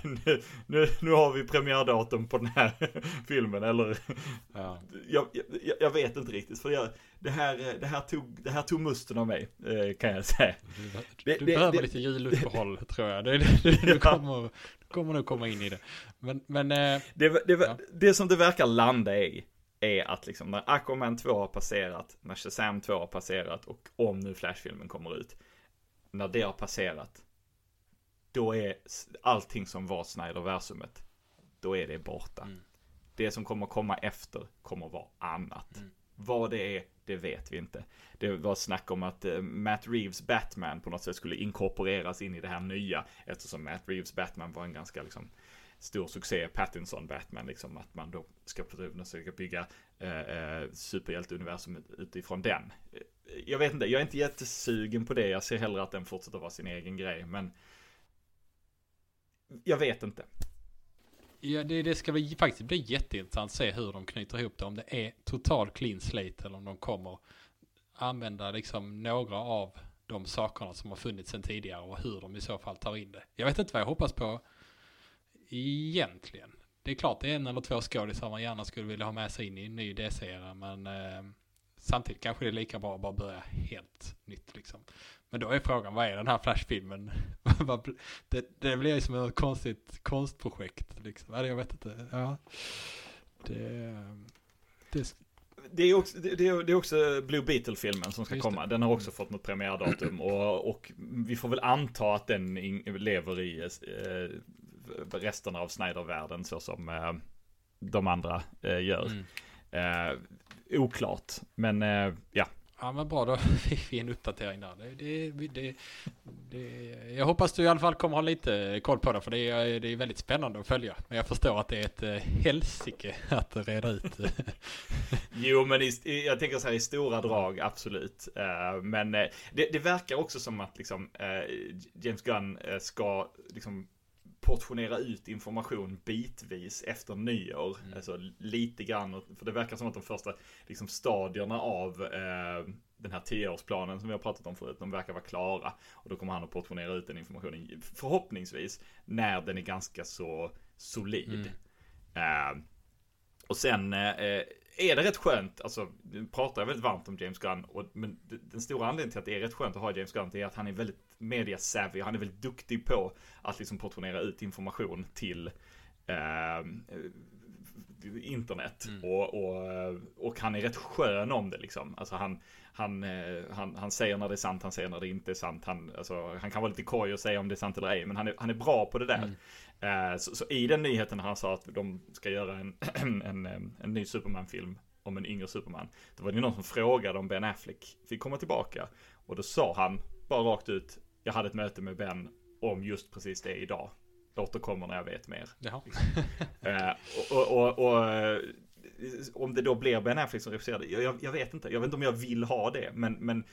S3: nu, (laughs) nu, nu har vi premiärdatum på den här (laughs) filmen eller
S2: Ja.
S3: jag, jag, jag vet inte riktigt för jag, det, här, det, här tog, det här tog musten av mig eh, kan jag säga.
S2: Du, du
S3: det-
S2: behöver
S3: det-
S2: lite juluppehåll (laughs) tror jag. Det, det, du, kommer, du kommer nog komma in i det. Men, men eh, Ja.
S3: det som det verkar landa i är att liksom när Aquaman 2 har passerat, när Shazam 2 har passerat och om nu Flash-filmen kommer ut. När det har passerat, då är allting som var Snyder-versumet, då är det borta.
S2: Mm.
S3: Det som kommer komma efter kommer vara annat.
S2: Mm.
S3: Vad det är, det vet vi inte. Det var snack om att eh, Matt Reeves Batman på något sätt skulle inkorporeras in i det här nya. Eftersom Matt Reeves Batman var en ganska liksom stor succé, Pattinson Batman, liksom att man då ska försöka bygga eh, eh, superhjälteuniversum utifrån den. Eh, Jag vet inte, jag är inte jättesugen på det. Jag ser hellre att den fortsätter vara sin egen grej, men jag vet inte.
S2: ja, det, det ska väl faktiskt bli jätteintressant att se hur de knyter ihop det. Om det är total clean slate eller om de kommer använda liksom några av de sakerna som har funnits sedan tidigare och hur de i så fall tar in det. Jag vet inte vad jag hoppas på egentligen. Det är klart det är en eller två skådisar man gärna skulle vilja ha med sig in i en ny DC-era men eh, samtidigt kanske det är lika bra att bara börja helt nytt liksom. Men då är frågan, vad är den här Flash-filmen? (laughs) Det, det blir ju som ett konstigt konstprojekt liksom. Eller jag vet inte. Ja. Det, det,
S3: Det är, också, det, det är också Blue Beetle-filmen som ska komma. Den har också fått något premiärdatum. Och, och vi får väl anta att den in, lever i eh, resten av Snyder-världen så som eh, de andra eh, gör.
S2: mm.
S3: Eh, oklart, men eh, ja.
S2: Ja men bra, då (laughs) fick vi en uppdatering där. Det, det, det, det, jag hoppas du i alla fall kommer ha lite eh, koll på det, för det är, eh, det är väldigt spännande att följa. Men jag förstår att det är ett eh, helsike (laughs) att reda ut. (laughs)
S3: Jo, men i, jag tänker så här i stora drag, absolut. Men det, det verkar också som att liksom, James Gunn ska liksom portionera ut information bitvis efter nyår.
S2: Mm.
S3: Alltså lite grann, för det verkar som att de första liksom, stadierna av eh, den här tioårsplanen som vi har pratat om förut, de verkar vara klara. Och då kommer han att portionera ut den informationen, förhoppningsvis, när den är ganska så solid.
S2: Mm.
S3: Eh, och sen eh, är det rätt skönt, alltså nu pratar jag väldigt varmt om James Gunn, och, men den stora anledningen till att det är rätt skönt att ha James Gunn är att han är väldigt media savvy, han är väldigt duktig på att liksom portionera ut information till eh, internet.
S2: Mm.
S3: Och, och, och han är rätt skön om det liksom. Alltså han, han, eh, han, han säger när det är sant, han säger när det inte är sant. Han, alltså, han kan vara lite koj och säga om det är sant eller ej, men han är, han är bra på det där. Eh, Så, så i den nyheten när han sa att de ska göra en, (clears throat) en, en, en ny Superman-film om en yngre Superman. Då var det någon som frågade om Ben Affleck fick komma tillbaka. Och då sa han bara rakt ut, jag hade ett möte med Ben om just precis det idag. Återkommer när jag vet mer. (laughs) Eh, och, och, och, och eh, om det då blir Ben Affleck som regisserar jag, jag vet inte. Jag vet inte om jag vill ha det, men, men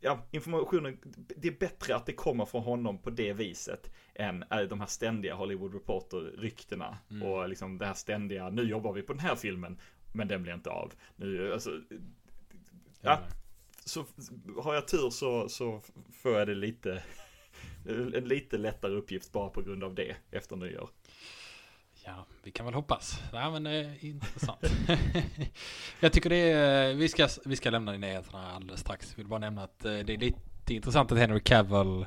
S3: ja, informationen, det är bättre att det kommer från honom på det viset än eh, de här ständiga Hollywood Reporter-ryktena
S2: Mm.
S3: och liksom det här ständiga, nu jobbar vi på den här filmen, men den blir inte av. Nu, alltså, ja, så har jag tur så, så får jag det lite, (laughs) en lite lättare uppgift bara på grund av det efter nyår.
S2: Ja, vi kan väl hoppas. Ja, men det är intressant. (laughs) jag tycker det är, eh, vi ska, vi ska lämna nyheterna alldeles strax. Jag vill bara nämna att eh, det är lite intressant att Henry Cavill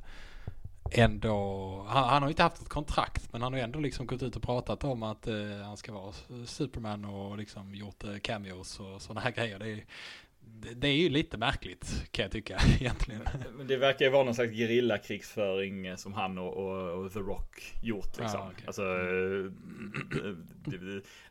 S2: ändå, han, han har ju inte haft ett kontrakt, men han har ju ändå liksom gått ut och pratat om att eh, han ska vara Superman och liksom gjort eh, cameos och sådana här grejer. Det är, det, det är ju lite märkligt kan jag tycka (laughs) egentligen.
S3: Men det verkar ju vara någon slags gerillakrigsföring eh, som han och, och, och The Rock gjort liksom.
S2: Ah, okej.
S3: Alltså, eh,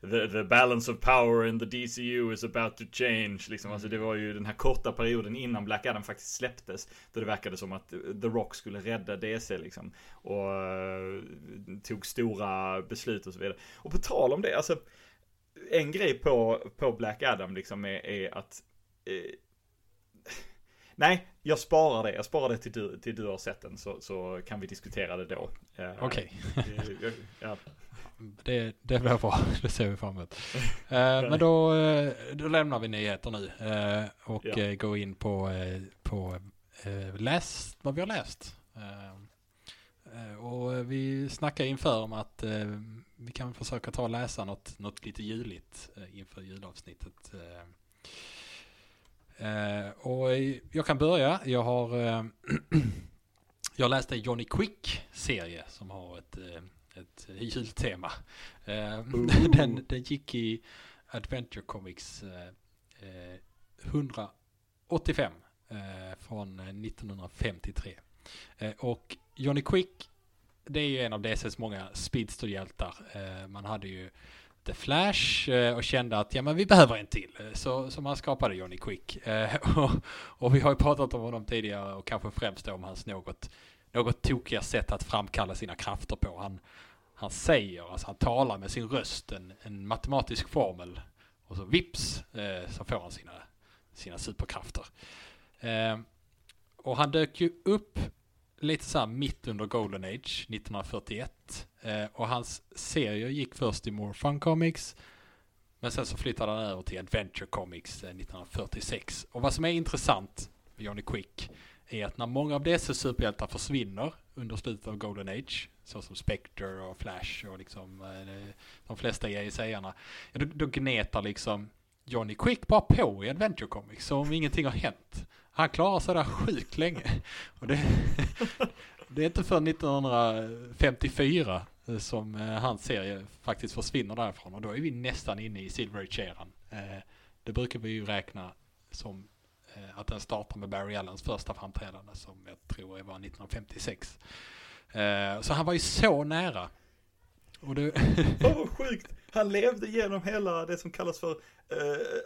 S3: (clears throat) the, the, balance of power in the DCU is about to change. Liksom. Alltså det var ju den här korta perioden innan Black Adam faktiskt släpptes. Då det verkade som att The Rock skulle rädda DC liksom. Och eh, tog stora beslut och så vidare. Och på tal om det, alltså. En grej på, på Black Adam liksom är, är att eh, Nej, jag sparar det. Jag sparar det till du, till du har sett den så, så kan vi diskutera det då. Eh,
S2: Okej.
S3: eh, ja. (laughs)
S2: Det, det blir bra, (laughs) det ser vi fram emot. Eh, (laughs) men då, eh, då lämnar vi nyheter nu eh, och
S3: Ja.
S2: går in på, på läs, vad vi har läst. Och vi snackade inför om att eh, vi kan försöka ta och läsa något, något lite juligt eh, inför julavsnittet. Eh, och jag kan börja. Jag har eh, (clears throat) jag läste Johnny Quick-serie som har ett eh, ett jultema. Eh, (laughs) den, den gick i Adventure Comics eh, eh, 185 eh, från eh, 1953. Eh, och Johnny Quick, det är ju en av DCs många speedsterhjältar. Eh, man hade ju The Flash eh, och kände att ja men vi behöver en till. Eh, så, så man skapade Johnny Quick. Eh, (laughs) och, och vi har ju pratat om honom tidigare och kanske främst om hans något något tokiga sätt att framkalla sina krafter på. Han, han säger, alltså han talar med sin röst, en, en matematisk formel. Och så vips så får han sina, sina superkrafter. Och han dök ju upp lite så här mitt under Golden Age 1941. Eh, och hans serier gick först i More Fun Comics. Men sen så flyttade han över till Adventure Comics eh, 1946. Och vad som är intressant med Johnny Quick är att när många av dessa superhjältar försvinner under slutet av Golden Age, såsom Spectre och Flash och liksom eh, de flesta JSA-arna, ja, då, då gnetar liksom Johnny Quick bara på i Adventure Comics som om ingenting har hänt. Han klarar sig där sjukt länge. Och det, (laughs) det är inte för 1954 som eh, hans serie faktiskt försvinner därifrån och då är vi nästan inne i Silver Age-eran. Eh, det brukar vi ju räkna som eh, att den startar med Barry Allens första framträdande som jag tror var 1956. Så han var ju så nära.
S3: Och det... Fan vad (laughs) sjukt! Han levde genom hela det som kallas för uh,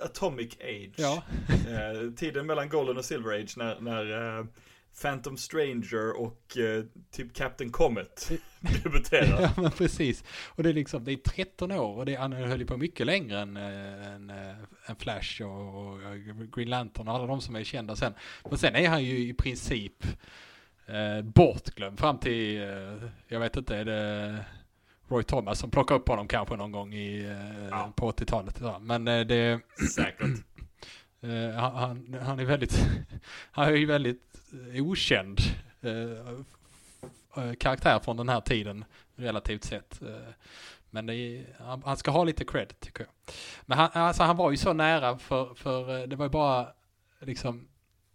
S3: Atomic Age. Ja. uh, tiden mellan Golden och Silver Age när, när uh, Phantom Stranger och uh, typ Captain Comet (laughs) debuterar.
S2: ja men precis. Och det är liksom, det är 13 år och det, han höll ju på mycket längre än, än, än Flash och, och, Green Lantern och alla de som är kända sen. Men sen är han ju i princip eh, bortglömd fram till, jag vet inte, är det Roy Thomas som plockar upp honom kanske någon gång i, eh, ja. på 80-talet. Men eh, det...
S3: Säkert.
S2: Eh, han, han är väldigt, (laughs) han är ju väldigt eh, okänd eh, karaktär från den här tiden relativt sett. Men det är, han ska ha lite cred tycker jag. Men han, alltså han var ju så nära för, för det var ju bara liksom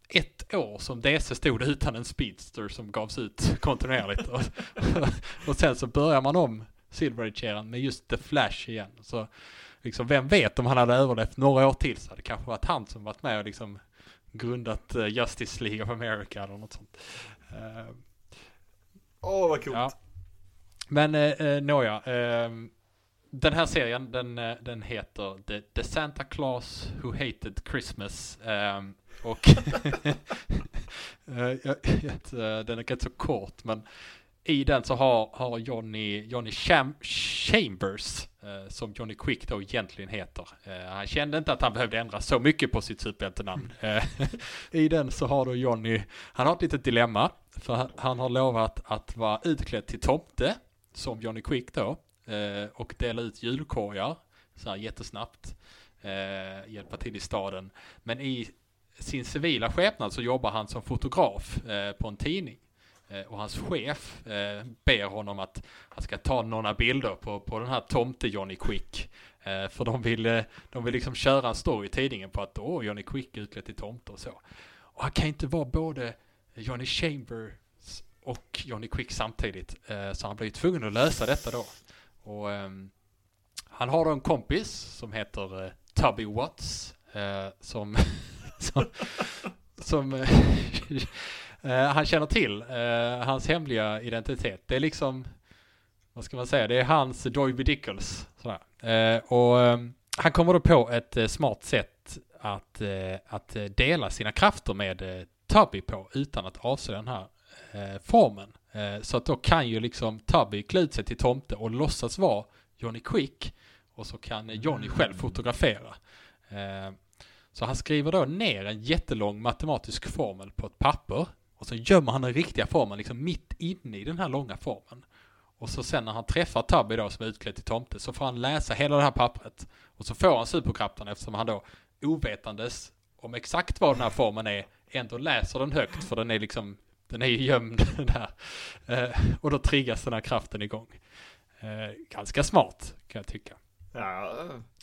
S2: ett år som DC stod utan en speedster som gavs ut (laughs) kontinuerligt. och, (laughs) och sen så börjar man om Silver Age-eran med just The Flash igen. Så liksom, vem vet om han hade överlevt några år till så hade det kanske varit han som varit med och liksom grundat uh, Justice League of America eller något sånt.
S3: Eh, Åh, uh, oh, vad coolt. Ja.
S2: Men uh, nåja, uh, den här serien den, den heter The, The Santa Claus Who Hated Christmas. Um, och (laughs) den är rätt så kort men i den så har, har Johnny, Johnny Cham Chambers, eh, som Johnny Quick då egentligen heter. Eh, han kände inte att han behövde ändra så mycket på sitt superhjältenamn. (laughs) Eh, (laughs) I den så har då Johnny, han har ett litet dilemma, för han har lovat att vara utklädd till tomte, som Johnny Quick då, eh, och dela ut julkorgar, så här jättesnabbt, eh, hjälpa till i staden. Men i sin civila skepnad så jobbar han som fotograf eh, på en tidning. Eh, och hans chef eh, ber honom att han ska ta några bilder på, på den här tomte Johnny Quick. Eh, för de vill, eh, de vill liksom köra en story i tidningen på att åh, Johnny Quick är utklädd till tomte och så. Och han kan inte vara både Johnny Chambers och Johnny Quick samtidigt. Eh, så han blir tvungen att lösa detta då. Och ehm, han har då en kompis som heter eh, Tubby Watts. (laughs) som, som, som han känner till uh, hans hemliga identitet. Det är liksom, vad ska man säga, det är hans Doiby Dickles. Uh, och han kommer då på ett smart sätt att, att dela sina krafter med Tubby på utan att avslöja den här formen. så att då kan ju liksom Tubby klä ut sig till tomte och låtsas vara Johnny Quick och så kan Johnny själv fotografera. Så han skriver då ner en jättelång matematisk formel på ett papper och så gömmer han den riktiga formen liksom mitt inne i den här långa formen. Och så sen när han träffar Tubby då som är utklädd till tomte så får han läsa hela det här pappret. Och så får han superkraften eftersom han då ovetandes om exakt vad den här formen är ändå läser den högt för den är liksom den är ju gömd (laughs) där. Eh, och då triggas den här kraften igång. Eh, ganska smart kan jag tycka.
S3: Ja.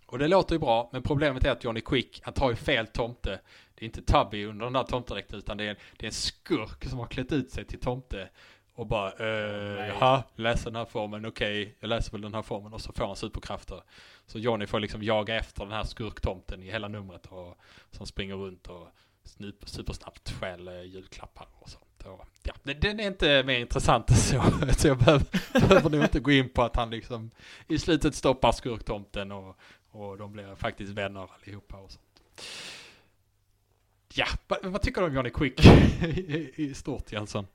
S2: Och det låter ju bra, men problemet är att Johnny Quick, han tar ju fel tomte det är inte Tubby under den där tomtedräkten utan det är, det är en skurk som har klätt ut sig till tomte och bara, eh, jaha, läser den här formen, okej, okay, jag läser väl den här formen och så får han superkrafter. Så Johnny får liksom jaga efter den här skurktomten i hela numret och som springer runt och snup, supersnabbt stjäl eh, julklappar och sånt. Och, ja, den är inte mer intressant än så. (laughs) så jag behöver, (laughs) behöver nog inte gå in på att han liksom i slutet stoppar skurktomten och, och de blir faktiskt vänner allihopa och sånt. Ja, vad tycker du om Johnny Quick i, stort Jönsson?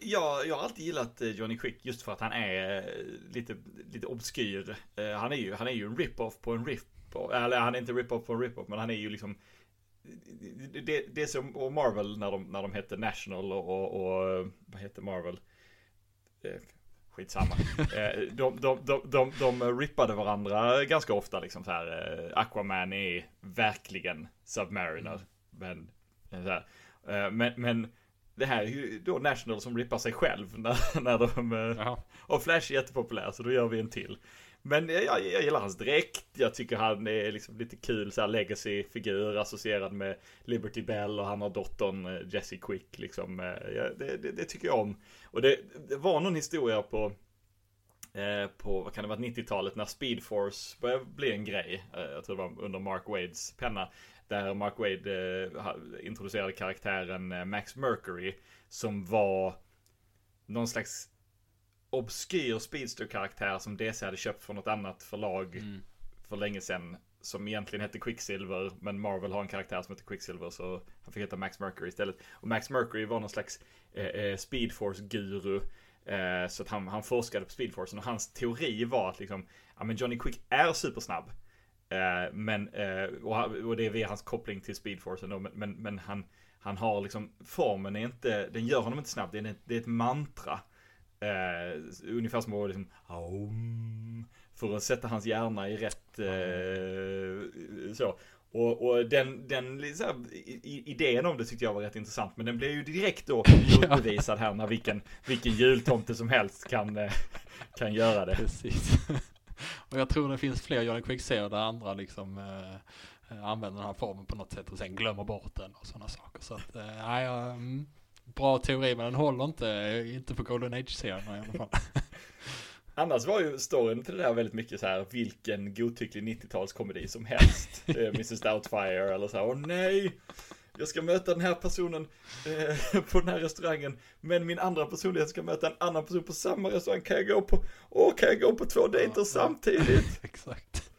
S3: Jag, jag har alltid gillat eh, Johnny Quick just för att han är eh, lite, lite obskyr. Eh, han är ju, han är ju en rip-off på en rip-off, Eller han är inte rip-off på en rip-off, men han är ju liksom det, det som Marvel när de, när de hette National och, och, och vad hette Marvel? Skitsamma. Eh, de, de, de, de, de rippade varandra ganska ofta liksom så här. Eh, Aquaman är verkligen Submariner. Men, eh, men, men det här är ju då National som rippar sig själv när, (laughs) när de... Jaha. Och Flash är jättepopulär så då gör vi en till. Men jag, jag, gillar hans dräkt. Jag tycker han är liksom lite kul så här legacy-figur associerad med Liberty Bell och han har dottern eh, Jessie Quick liksom. Eh, ja, det, det, det, tycker jag om. Och det, det var någon historia på eh, på, vad kan det vara, 90-talet när Speed Force började bli en grej. Eh, jag tror det var under Mark Wades penna. Där Mark Wade introducerade karaktären Max Mercury. Som var någon slags obskyr speedster-karaktär som DC hade köpt från något annat förlag mm. för länge sedan. Som egentligen hette Quicksilver, men Marvel har en karaktär som heter Quicksilver så han fick heta Max Mercury istället. Och Max Mercury var någon slags eh, eh Speedforce-guru. Eh, så att han, han forskade på Speedforce och hans teori var att liksom, ja men Johnny Quick är supersnabb. Eh, men, eh, och, och, det är via hans koppling till Speedforce men, men, men han, han har liksom, formen är inte, den gör honom inte snabb, det är, det är ett mantra. Eh, ungefär som att liksom, Aum, för att sätta hans hjärna i rätt eh, så. Och, och, den, den liksom, idén om det tyckte jag var rätt intressant. Men den blev ju direkt då (laughs) motbevisad här när vilken, vilken jultomte som helst kan, eh, kan göra det.
S2: Precis. (laughs) Och jag tror det finns fler Johnny Quick-serier där andra liksom äh, använder den här formen på något sätt och sen glömmer bort den och sådana saker. Så att, äh, ja, mm bra teori men den håller inte, inte på Golden Age-serierna i alla fall. (laughs)
S3: Annars var ju storyn till det där väldigt mycket så här vilken godtycklig 90-talskomedi som helst. (laughs) Mrs Doubtfire eller så här, åh nej! Jag ska möta den här personen eh, på den här restaurangen. Men min andra personlighet ska möta en annan person på samma restaurang. Kan jag gå på, åh kan jag gå på två dejter ja, samtidigt? (laughs)
S2: Exakt.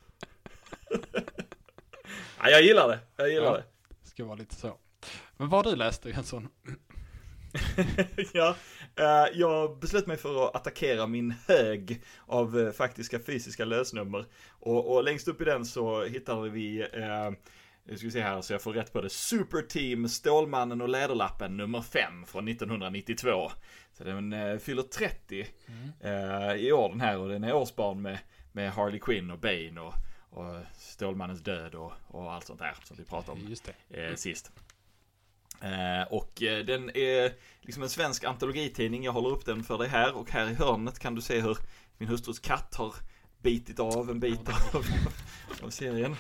S3: ja, jag gillar det, jag gillar ja, det.
S2: Det ska vara lite så. Men vad har du läst Jensson? (laughs)
S3: ja, uh, jag beslöt mig för att attackera min hög av uh, faktiska fysiska lösnummer. Och, och, längst upp i den så hittade vi, uh, nu ska vi se här så jag får rätt på det, Super Team Stålmannen och Läderlappen nummer 5 från 1992. Så den uh, fyller 30 mm. i år den här och den är årsbarn med, med Harley Quinn och Bane och, och Stålmannens död och, och allt sånt där som vi pratade om sist. Eh, och eh, den är liksom en svensk antologitidning. Jag håller upp den för dig här och här i hörnet kan du se hur min hustrus katt har bitit av en bit av, (laughs) av serien.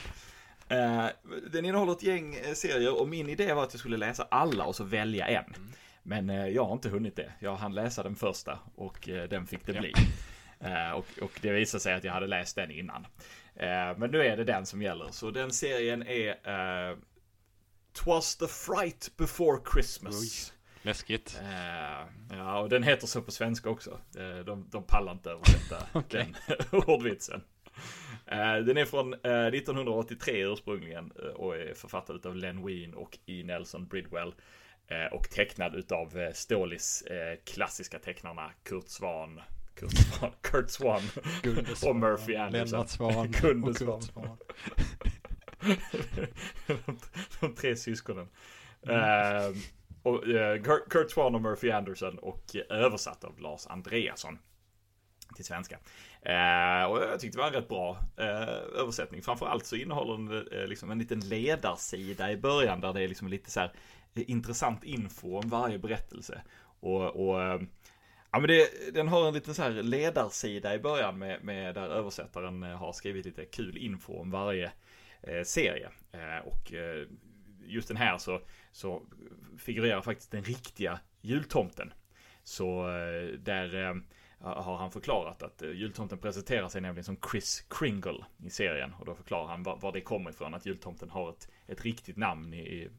S3: Eh, den innehåller ett gäng serier och min idé var att jag skulle läsa alla och så välja en. Mm. Men jag har inte hunnit det. Jag hann läsa den första och den fick det bli. Och, och det visade sig att jag hade läst den innan. Men nu är det den som gäller. Så den serien är Twas the fright before Christmas. Oj,
S2: läskigt.
S3: Uh, ja, och den heter så på svenska också. Uh, de, de pallar inte översätta (laughs) okay. den (laughs) ordvitsen. Uh, den är från 1983 ursprungligen och är författad av Len Wein och E. Nelson Bridwell. och tecknad utav Stålis klassiska tecknarna Kurt Swan, Kurt Swan, (laughs) Kurt Swan och Murphy Anderson.
S2: Lennart Swan och Kurt Swan.
S3: De, de tre syskonen. Mm. Uh, och, uh, Kurt Swan och Murphy Anderson och uh, översatt av Lars Andreasson. Till svenska. Uh, och jag tyckte det var en rätt bra översättning. Framförallt så innehåller den liksom en liten ledarsida i början där det är liksom lite så här intressant info om varje berättelse. Och, och Ja men det, den har en liten så här ledarsida i början med, med där översättaren har skrivit lite kul info om varje Eh, serie. Eh, och eh, just den här så, så figurerar faktiskt den riktiga jultomten. Så där har han förklarat att jultomten presenterar sig nämligen som Chris Kringle i serien. Och då förklarar han var, var det kommer ifrån, att jultomten har ett, ett riktigt namn i,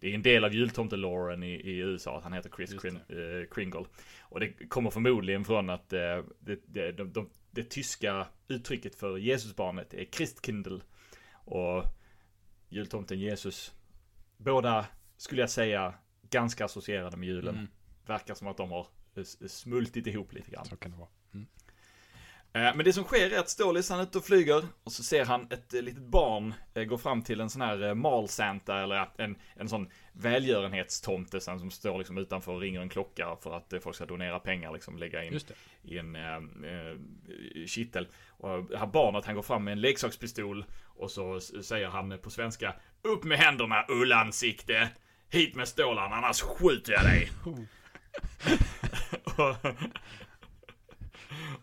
S3: det är en del av jultomteloren i, i USA att han heter Chris Krin, äh, Kringle. Och det kommer förmodligen från att äh, det, det, de, de, det tyska uttrycket för Jesusbarnet är Christkindl och jultomten Jesus. Båda skulle jag säga ganska associerade med julen. Mm. Verkar som att de har smultit ihop lite grann.
S2: Så kan det vara. Mm.
S3: Eh, men det som sker är att Stålis han är ute och flyger och så ser han ett eh, litet barn eh, gå fram till en sån här mal Santa eller en, en sån välgörenhetstomte som står liksom utanför och ringer en klocka för att folk ska donera pengar liksom lägga in i en äh, kittel. Och det här barnet han går fram med en leksakspistol och så säger han på svenska Upp med händerna ullansikte! Hit med stålarna annars skjuter jag dig! (laughs) Och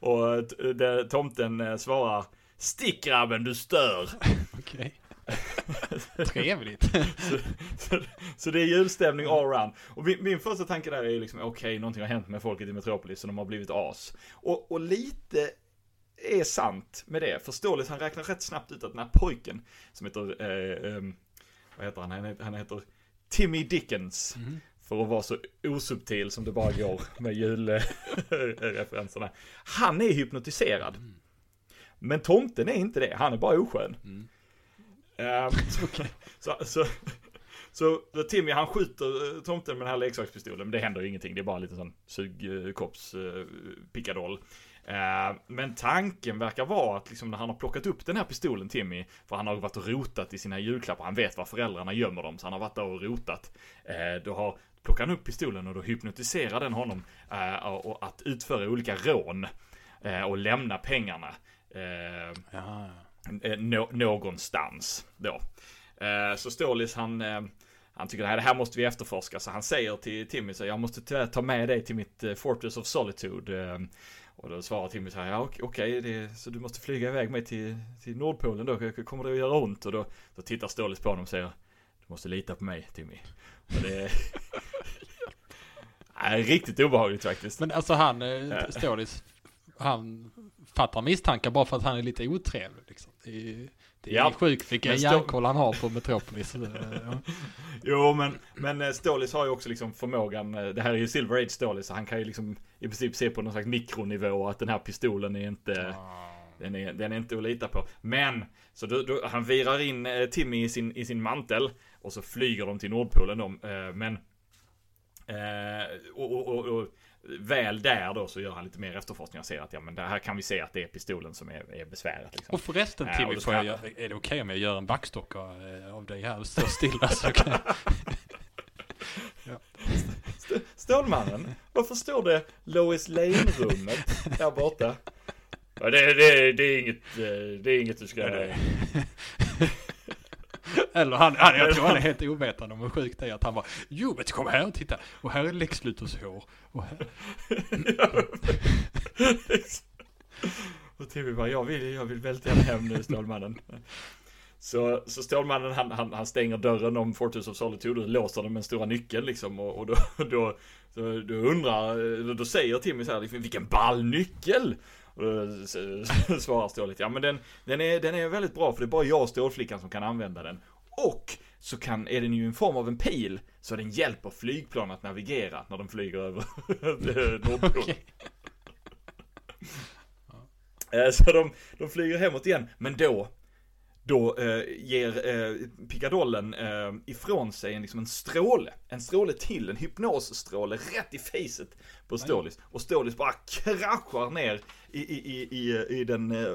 S3: eh, t- där tomten eh, svarar Stick grabben, du stör. (laughs)
S2: Okej. (laughs) Trevligt.
S3: så, så, så det är julstämning all around. Och min, min första tanke där är ju liksom, okej, någonting har hänt med folket i Metropolis så de har blivit as. Och, och lite är sant med det. Förståeligt, han räknar rätt snabbt ut att den här pojken som heter, eh, ehm, vad heter han? Han heter, han heter Timmy Dickens. För att vara så osubtil som det bara går med julreferenserna. Han är hypnotiserad. Men tomten är inte det, han är bara oskön. Ehm, så, så, så, så Timmy han skjuter eh, tomten med den här leksakspistolen, men det händer ju ingenting. Det är bara lite sån sugkopps uh, pickadoll. Eh, men tanken verkar vara att liksom när han har plockat upp den här pistolen, Timmy, för han har varit och rotat i sina julklappar, han vet var föräldrarna gömmer dem, så han har varit där och rotat. Eh, då har plockar han upp pistolen och då hypnotiserar den honom eh, och att utföra olika rån eh, och lämna pengarna. Eh,
S2: Ja,
S3: nå- någonstans då. Så Stålis han, han tycker att det här måste vi efterforska så han säger till Timmy så jag måste tyvärr ta med dig till mitt Fortress of Solitude. Och då svarar Timmy så här, ja ok- okej, det- så du måste flyga iväg mig till, till Nordpolen då, kommer det att göra ont? Och då, då tittar Stålis på honom och säger, du måste lita på mig Timmy. Och det är (laughs) riktigt obehagligt faktiskt.
S2: Men alltså han, eh, Stålis, han fattar misstankar bara för att han är lite otrevlig liksom. Det är, det är
S3: Ja,
S2: sjukt vilken
S3: Stå-
S2: järnkoll han har på Metropolis. (laughs) Ja.
S3: Jo, men, men eh, Stålis har ju också liksom förmågan, eh, det här är ju Silver Age Stålis, så han kan ju liksom i princip se på någon slags mikronivå att den här pistolen är inte, den är, den är inte att lita på. Men, så då, då, han virar in Timmy i sin, i sin mantel och så flyger de till Nordpolen de, eh, men eh, och, och, och, och väl där då så gör han lite mer efterforskning och ser att ja men det här kan vi se att det är pistolen som är, är besväret liksom.
S2: Och förresten
S3: Ja, och
S2: Timmy,
S3: då
S2: får
S3: ska
S2: jag, är det okej om jag gör en backstock av, eh, dig här? Du står stilla så kan jag... (laughs)
S3: St- Stålmannen, varför står det Lois Lane-rummet där borta? (laughs) Ja, det, det, det, är inget, eh, det är inget du ska...
S2: Eller han, han, jag tror han är (laughs) helt ovetande om hur sjukt det är att han bara Jo men kom här och titta och här är Lex Luthors hår och här, (laughs)
S3: Och Timmy bara, jag vill, jag vill väldigt gärna hem nu Stålmannen. Så, så Stålmannen han, han, han stänger dörren om Fortress of Solitude och låser den med en stora nyckel liksom och, och då, (laughs) då, då, då undrar, då, säger Timmy så här, liksom, vilken ball nyckel! Och då svarar Stålet, ja men den, den, är, den är väldigt bra för det är bara jag och Stålflickan som kan använda den. Och så kan, är den ju en form av en pil, så den hjälper flygplan att navigera när de flyger över (laughs) Nordpolen. (laughs) Eh, Så de, de flyger hemåt igen, men då då eh, ger eh, pickadollen eh, ifrån sig en, liksom en stråle. En stråle till, en hypnosstråle rätt i facet på Stålis. Och Stålis bara kraschar ner i, i, i, i, i den eh,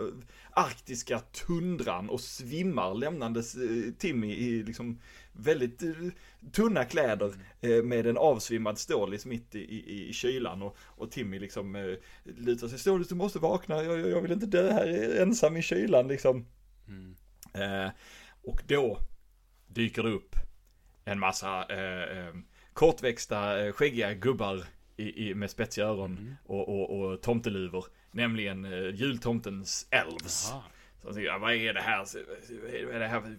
S3: arktiska tundran och svimmar lämnandes eh, Timmy i liksom väldigt eh, tunna kläder eh, med en avsvimmad Stålis mitt i, i, i kylan och, och Timmy liksom lutar sig. Stålis du måste vakna, jag, jag vill inte dö här ensam i kylan liksom. Eh, och då dyker det upp en massa eh, kortväxta, skäggiga gubbar i, i, med spetsiga öron och, och, och tomteluvor. Nämligen eh, jultomtens elves.
S2: Aha.
S3: Så jag tänker, ja, vad är det här? Vad är det här?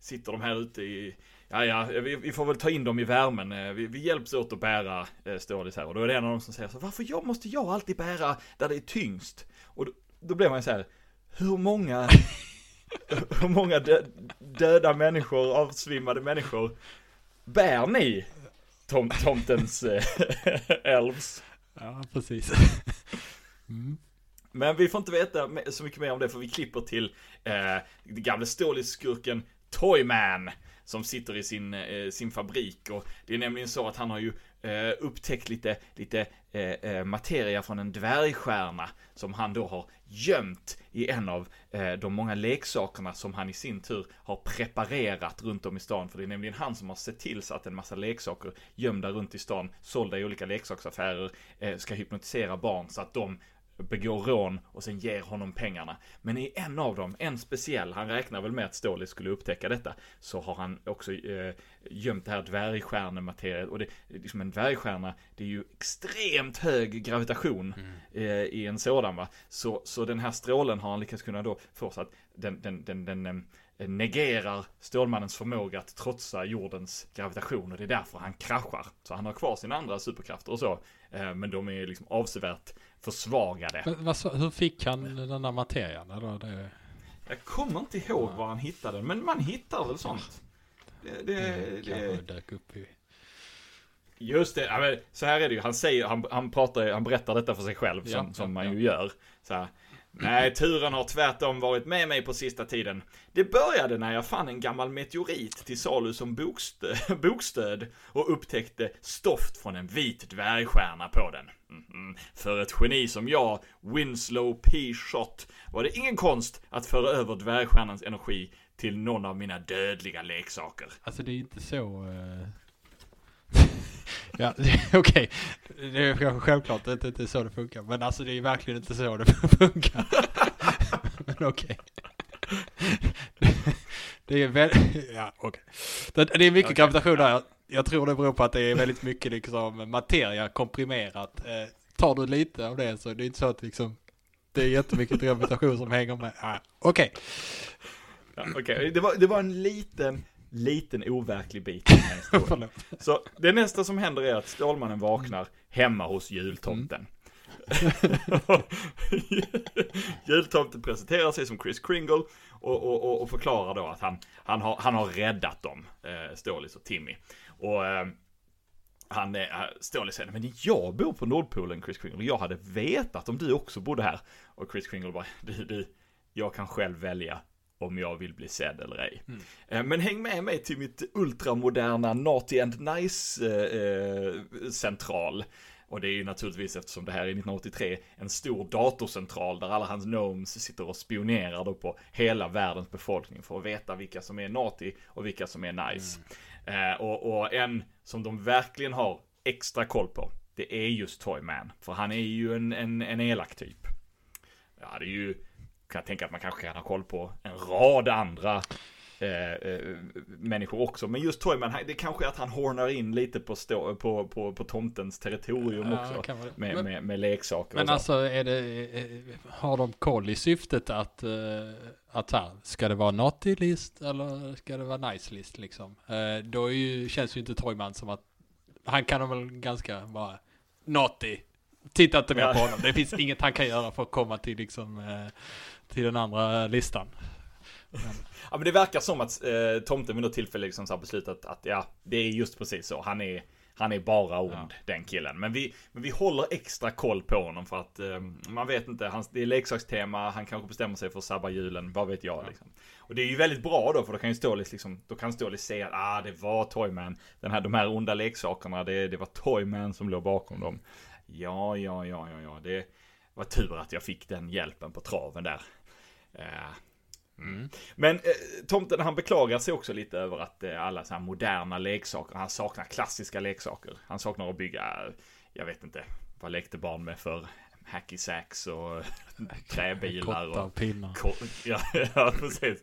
S3: Sitter de här ute i... Ja, ja, vi, vi får väl ta in dem i värmen. Eh, Vi, vi hjälps åt att bära eh, Stålis här. Och då är det en av dem som säger så varför jag, måste jag alltid bära där det är tyngst? Och då, då blir man så här, hur många... (laughs) hur många dö, döda människor, avsvimmade människor bär ni? Tom, tomtens eh, (laughs) elves.
S2: Ja, precis. Mm.
S3: Men vi får inte veta så mycket mer om det för vi klipper till eh, gamle Stålis-skurken Toyman. Som sitter i sin, eh, sin fabrik och det är nämligen så att han har ju eh, upptäckt lite, lite Eh, eh, materia från en dvärgstjärna som han då har gömt i en av eh, de många leksakerna som han i sin tur har preparerat runt om i stan. För det är nämligen han som har sett till så att en massa leksaker gömda runt i stan, sålda i olika leksaksaffärer, eh, ska hypnotisera barn så att de begår rån och sen ger honom pengarna. Men i en av dem, en speciell, han räknar väl med att Ståli skulle upptäcka detta, så har han också eh, gömt det här dvärgstjärnemateriet. Och det, liksom en dvärgstjärna, det är ju extremt hög gravitation
S2: Mm.
S3: eh, i en sådan va. Så, så den här strålen har han lyckats kunna då få så att den, den, den, den eh, negerar Stålmannens förmåga att trotsa jordens gravitation och det är därför han kraschar. Så han har kvar sina andra superkrafter och så. Eh, men de är liksom avsevärt försvagade.
S2: Men vad, hur fick han den där materian? Eller det,
S3: Jag kommer inte ihåg var han hittade den, men man hittar väl sånt. Det, det,
S2: det kanske
S3: det,
S2: dök upp i...
S3: just det, så här är det ju. Han säger, han, han pratar, han berättar detta för sig själv som,
S2: Ja,
S3: som man
S2: ja.
S3: ju gör. Så här. Nej, turen har tvärtom varit med mig på sista tiden. Det började när jag fann en gammal meteorit till salu som bokstöd, (laughs) bokstöd och upptäckte stoft från en vit dvärgstjärna på den. Mhm. För ett geni som jag, Winslow P. Shot, var det ingen konst att föra över dvärgstjärnans energi till någon av mina dödliga leksaker.
S2: Alltså det är inte så... Uh ja, det- (laughs) okej. Det är kanske självklart att det inte är så det funkar. Men alltså det är verkligen inte så det (laughs) funkar. men okej. Det är väldigt... Ja, okej. Det, det är mycket
S3: Okej.
S2: gravitation där. Jag, jag tror det beror på att det är väldigt mycket liksom materia komprimerat. Eh, tar du lite av det så det är inte så att liksom... Det är jättemycket gravitation som hänger med. Ah, okej.
S3: Ja, Okej, det, var, det var en liten, liten overklig bit i den här historien. (laughs) Så det nästa som händer är att Stålmannen vaknar hemma hos jultomten. (laughs) jultomten presenterar sig som Chris Kringle och, och, och, och förklarar då att han, han, har, han har räddat dem, eh, Stålis och Timmy. Och eh, han eh, Stålis säger, men jag bor på Nordpolen Chris Kringle, jag hade vetat om du också bodde här. Och Chris Kringle bara, du, du, jag kan själv välja om jag vill bli sedd eller ej. Eh, Men häng med mig till mitt ultramoderna Naughty and Nice eh, eh. Och det är ju naturligtvis eftersom det här är 1983 en stor datorcentral där alla hans gnomes sitter och spionerar då på hela världens befolkning för att veta vilka som är naughty och vilka som är nice. Eh, och, och en som de verkligen har extra koll på, det är just Toyman. För han är ju en, en, en elak typ. Ja, det är ju, kan jag tänka att man kanske kan ha koll på en rad andra eh, eh, människor också. Men just Toyman, det kanske är att han hornar in lite på, stå, på, på, på tomtens territorium
S2: Ja,
S3: också. Med,
S2: Men-
S3: med, med leksaker
S2: Men alltså är det, eh, har de koll i syftet att, eh, att här, ska det vara naughty list eller ska det vara nice list liksom? Eh, Då är ju, känns ju inte Toyman som att, han kan väl ganska bara, naughty, titta inte mer
S3: Ja.
S2: på honom. Det finns inget han kan göra för att komma till liksom, eh, till den andra listan.
S3: Ja men det verkar som att eh, tomten vid något tillfälle liksom så har beslutat att ja, det är just precis så. Han är, han är bara ond,
S2: Ja.
S3: den killen. Men vi, men vi håller extra koll på honom för att eh, man vet inte, hans, det är leksakstema, han kanske bestämmer sig för att sabba julen, vad vet jag liksom. Och det är ju väldigt bra då, för då kan ju Stålis liksom, då kan Stålis säga att ah, det var Toyman, den här, de här onda leksakerna, det, det var Toyman som låg bakom dem. Ja, ja, ja, ja, ja, det var tur att jag fick den hjälpen på traven där.
S2: Mm.
S3: men eh, tomten han beklagar sig också lite över att eh, alla så här moderna leksaker, han saknar klassiska leksaker. Han saknar att bygga, jag vet inte, vad lekte barn med för hacky sacks och (laughs) träbilar
S2: Kottar
S3: och
S2: pinnar. (laughs)
S3: Ja, ja, precis.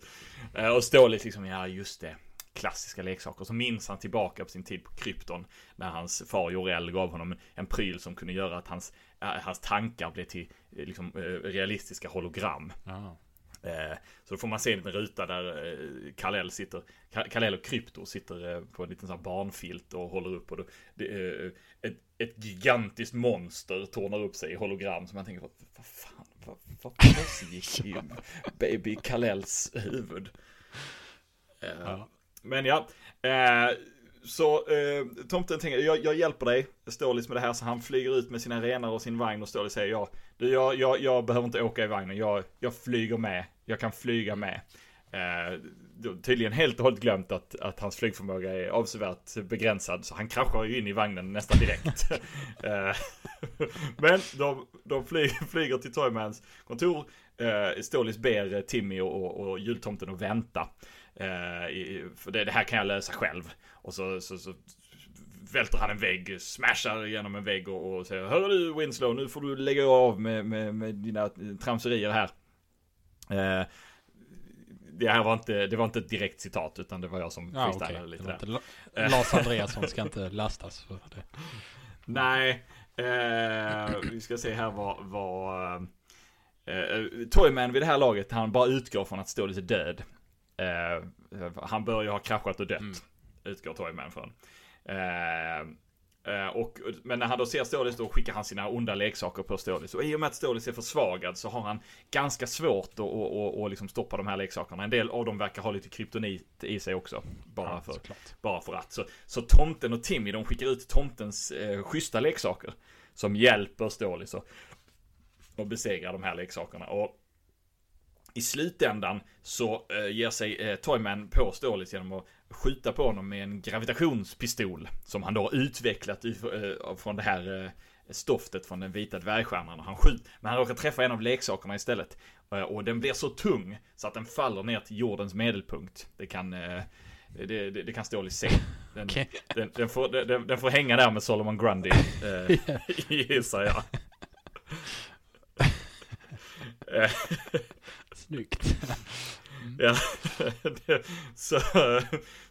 S3: Eh, Och Stålis liksom, ja just det. Klassiska leksaker. Så minns han tillbaka på sin tid på krypton. När hans far Jorel gav honom en pryl som kunde göra att hans, eh, hans tankar blev till eh, liksom, eh, realistiska hologram.
S2: Ja.
S3: Eh, Så då får man se en liten ruta där eh, Kal-El sitter, Ka- Kal-El och Krypto sitter eh, på en liten sån här barnfilt och håller upp och då, det, ett, ett gigantiskt monster tornar upp sig i hologram som man tänker, vad, vad fan, vad, vad pågick (laughs) i baby Kal-Els huvud?
S2: Ja.
S3: Men ja, så eh, tomten tänker, jag, jag hjälper dig, Stålis med det här, så han flyger ut med sina renar och sin vagn och Stålis säger ja, du, jag, jag, jag behöver inte åka i vagnen, jag, jag flyger med, jag kan flyga med. Eh, tydligen helt och hållet glömt att, att hans flygförmåga är avsevärt begränsad, så han kraschar ju in i vagnen nästan direkt. (laughs) eh, men de, de flyger, flyger till Toymans kontor, eh, Stålis ber Timmy och, och, och jultomten att vänta. Eh, i, för det, det här kan jag lösa själv. Och så, så, så välter han en vägg, smashar igenom en vägg och, och säger Hör du Winslow, nu får du lägga av med, med, med dina tramserier här. Eh, det här var inte, det var inte ett direkt citat utan det var jag som
S2: Ja,
S3: freestylade
S2: okej.
S3: lite
S2: Det
S3: där.
S2: inte La- Lars Andreasson (laughs) ska inte lastas för det.
S3: Nej, eh, vi ska se här vad, vad eh, Toyman vid det här laget, han bara utgår från att Stålis är död. Eh, han bör ju ha kraschat och dött,
S2: Mm.
S3: utgår Toyman från. Eh, eh, och, men när han då ser Stålis då skickar han sina onda leksaker på Stålis. Och i och med att Stålis är försvagad så har han ganska svårt att och, och, och liksom stoppa de här leksakerna. En del av dem verkar ha lite kryptonit i sig också. Bara
S2: Ja,
S3: för
S2: såklart.
S3: bara för att. Så, så tomten och Timmy de skickar ut tomtens eh, schyssta leksaker. Som hjälper Stålis och, och besegrar de här leksakerna. Och i slutändan så eh, ger sig eh, Toyman på Stålis genom att skjuta på honom med en gravitationspistol. Som han då har utvecklat eh, från det här eh, stoftet från den vita dvärgstjärnan. Han skjut, men han råkar träffa en av leksakerna istället. Eh, och den blir så tung så att den faller ner till jordens medelpunkt. Det kan, det, det, det kan Stålis se. Den,
S2: Okej.
S3: den, den, får, den, den får hänga där med Solomon Grundy, eh, (laughs) gissar jag. (laughs)
S2: Snyggt. (laughs) Mm.
S3: Ja, (laughs) det- så,